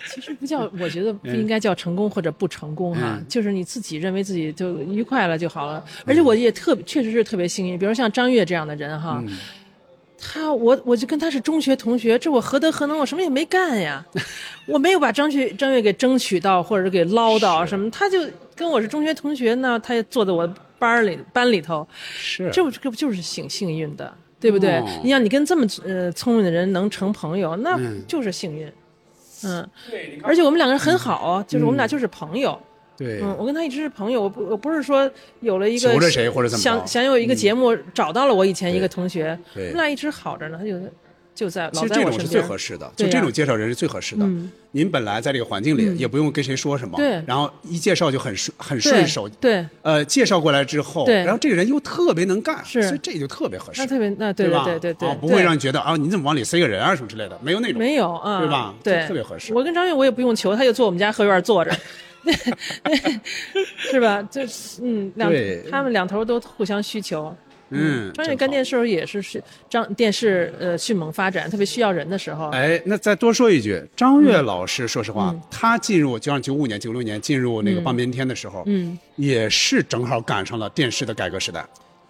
其实不叫，我觉得不应该叫成功或者不成功哈，嗯就是你自己认为自己就愉快了就好了。而且我也特别，确实是特别幸运，比如像张悦这样的人哈，嗯他我我就跟他是中学同学，这我何德何能？我什么也没干呀，<laughs> 我没有把张学张悦给争取到或者给捞到什么，他就跟我是中学同学呢，他也坐在我班里班里头，是这不这不就是挺幸运的，对不对？哦你想你跟这么呃聪明的人能成朋友，那嗯就是幸运。嗯，而且我们两个人很好，就是我们俩就是朋友。对，嗯，我跟他一直是朋友，我不我不是说有了一个求着谁或者怎么想想有一个节目找到了我以前一个同学，我对。们俩一直好着呢，他就就在其老在实这种是最。合适的，就这种介绍人是最合适的。嗯您本来在这个环境里嗯也不用跟谁说什么，对然后一介绍就很顺很顺手，对，呃，介绍过来之后，对然后这个人又特别能干，是所以这就特别合适那，特别那对吧？对对对对，啊不会让你觉得啊，你怎么往里塞个人啊什么之类的，没有那种，没有啊，对吧对，特别合适我跟张悦我也不用求，他就坐我们家后院坐着，<laughs> <laughs> 是吧？就是嗯，两他们两头都互相需求。嗯张悦干电视时候也是是张电视呃迅猛发展，特别需要人的时候。哎，那再多说一句，张悦老师，说实话，嗯。他进入就像九五年、九六年进入那个嗯。半边天的时候，嗯，也是正好赶上了电视的改革时代，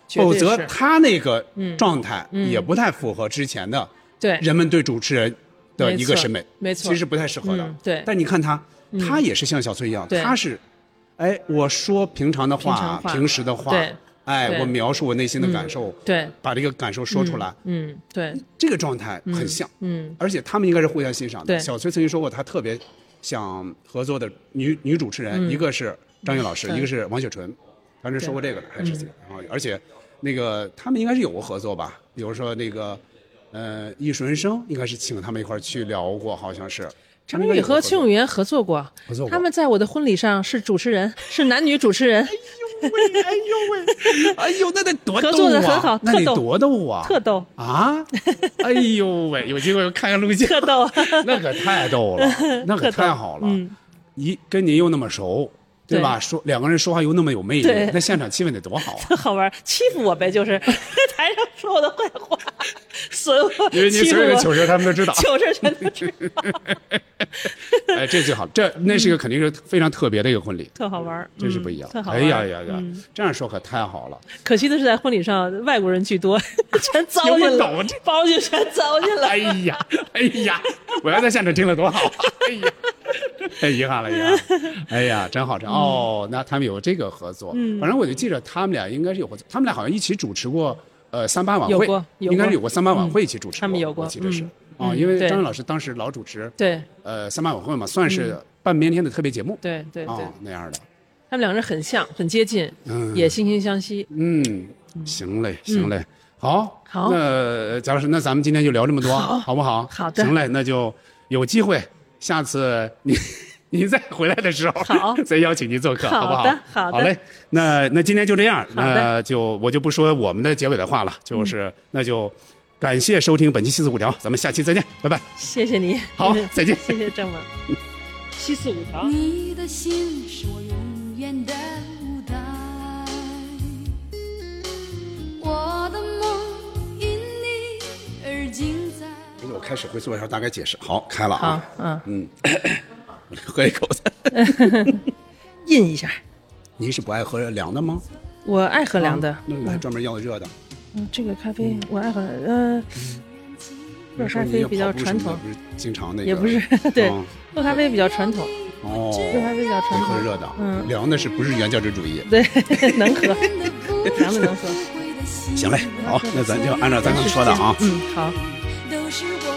否则他那个嗯状态嗯。也不太符合之前的对。人们对主持人的一个审美，没错其实不太适合的。嗯对。但你看他，嗯。他也是像小崔一样，对。他是，哎，我说平常的话，平时的话，对哎，我描述我内心的感受，对，把这个感受说出来，嗯，嗯对，这个状态很像。嗯而且他们应该是互相欣赏的。对。小崔曾经说过，他特别想合作的女女主持人，嗯。一个是张宇老师，一个是王雪纯，当时说过这个的，还是嗯然后而且那个他们应该是有过合作吧？比如说那个呃艺术人生，应该是请他们一块去聊过，好像是。张宇和崔永元合作过，合作过。他们在我的婚礼上是主持人，是男女主持人，哎呦喂，哎呦，那得多逗啊！合作的很好那得特逗多逗啊！特逗，啊！哎呦喂，有机会看看录像，<laughs> 特逗，<laughs> 那可太逗了，那可太好了。<laughs> 嗯，一跟您又那么熟，对对吧？说两个人说话又那么有魅力，那现场气氛得多好啊！特 <laughs> 好玩，欺负我呗，就是在台上说我的坏话，损我，因为你所有的糗事他们都知道 <laughs> 糗事全都知道，<laughs> 哎，这最好，这那是一个肯定是非常特别的一个婚礼，特好玩，真是不一样嗯。特好玩。哎呀呀呀嗯，这样说可太好了。可惜的是在婚礼上外国人居多，全糟践了包就全糟践了。哎呀，哎呀，我要在现场听了多好！哎呀，太 <laughs> 遗憾了，遗憾。哎呀，真好，真好哦。那他们有这个合作，嗯反正我就记着他们俩应该是有合作，他们俩好像一起主持过呃三八晚会应该是有过三八晚嗯会一起主持他们有过我记得是嗯啊，因为张云老师当时老主持对呃三八晚会嘛，算是嗯半边天的特别节目对对对啊，那样的。他们两个人很像，很接近，嗯也惺惺相惜。嗯，行嘞，行嘞，好，好那贾老师，那咱们今天就聊这么多，好好不好？好的行嘞，那就有机会，下次你 <laughs> 您再回来的时候，好。<laughs> 再邀请您做客，好不好？的好？的。好嘞，那那今天就这样，那就我就不说我们的结尾的话了，就是、那就感谢收听本期七四五条，咱们下期再见，拜拜。谢谢你，好 <laughs> 再见。谢谢郑文。七四五条，你的心是我永远的舞台，我的梦我开始会做一下大概解释，好，开了好啊，，嗯，嗯，我 <coughs> 喝一口子。<laughs> 印一下。您是不爱喝凉的吗？我爱喝凉的，那你还专门要热的？嗯，这个咖啡我爱喝，呃，热咖啡比较传统，不是经常那个，也不是 <laughs> 对哦，喝咖啡比较传统，哦，热咖啡比较传统，喝热的，嗯，凉的是不是原教旨主义？对，<laughs> 能喝，凉的能喝。行嘞，好，那咱就按照咱刚说的啊，嗯，好。不是我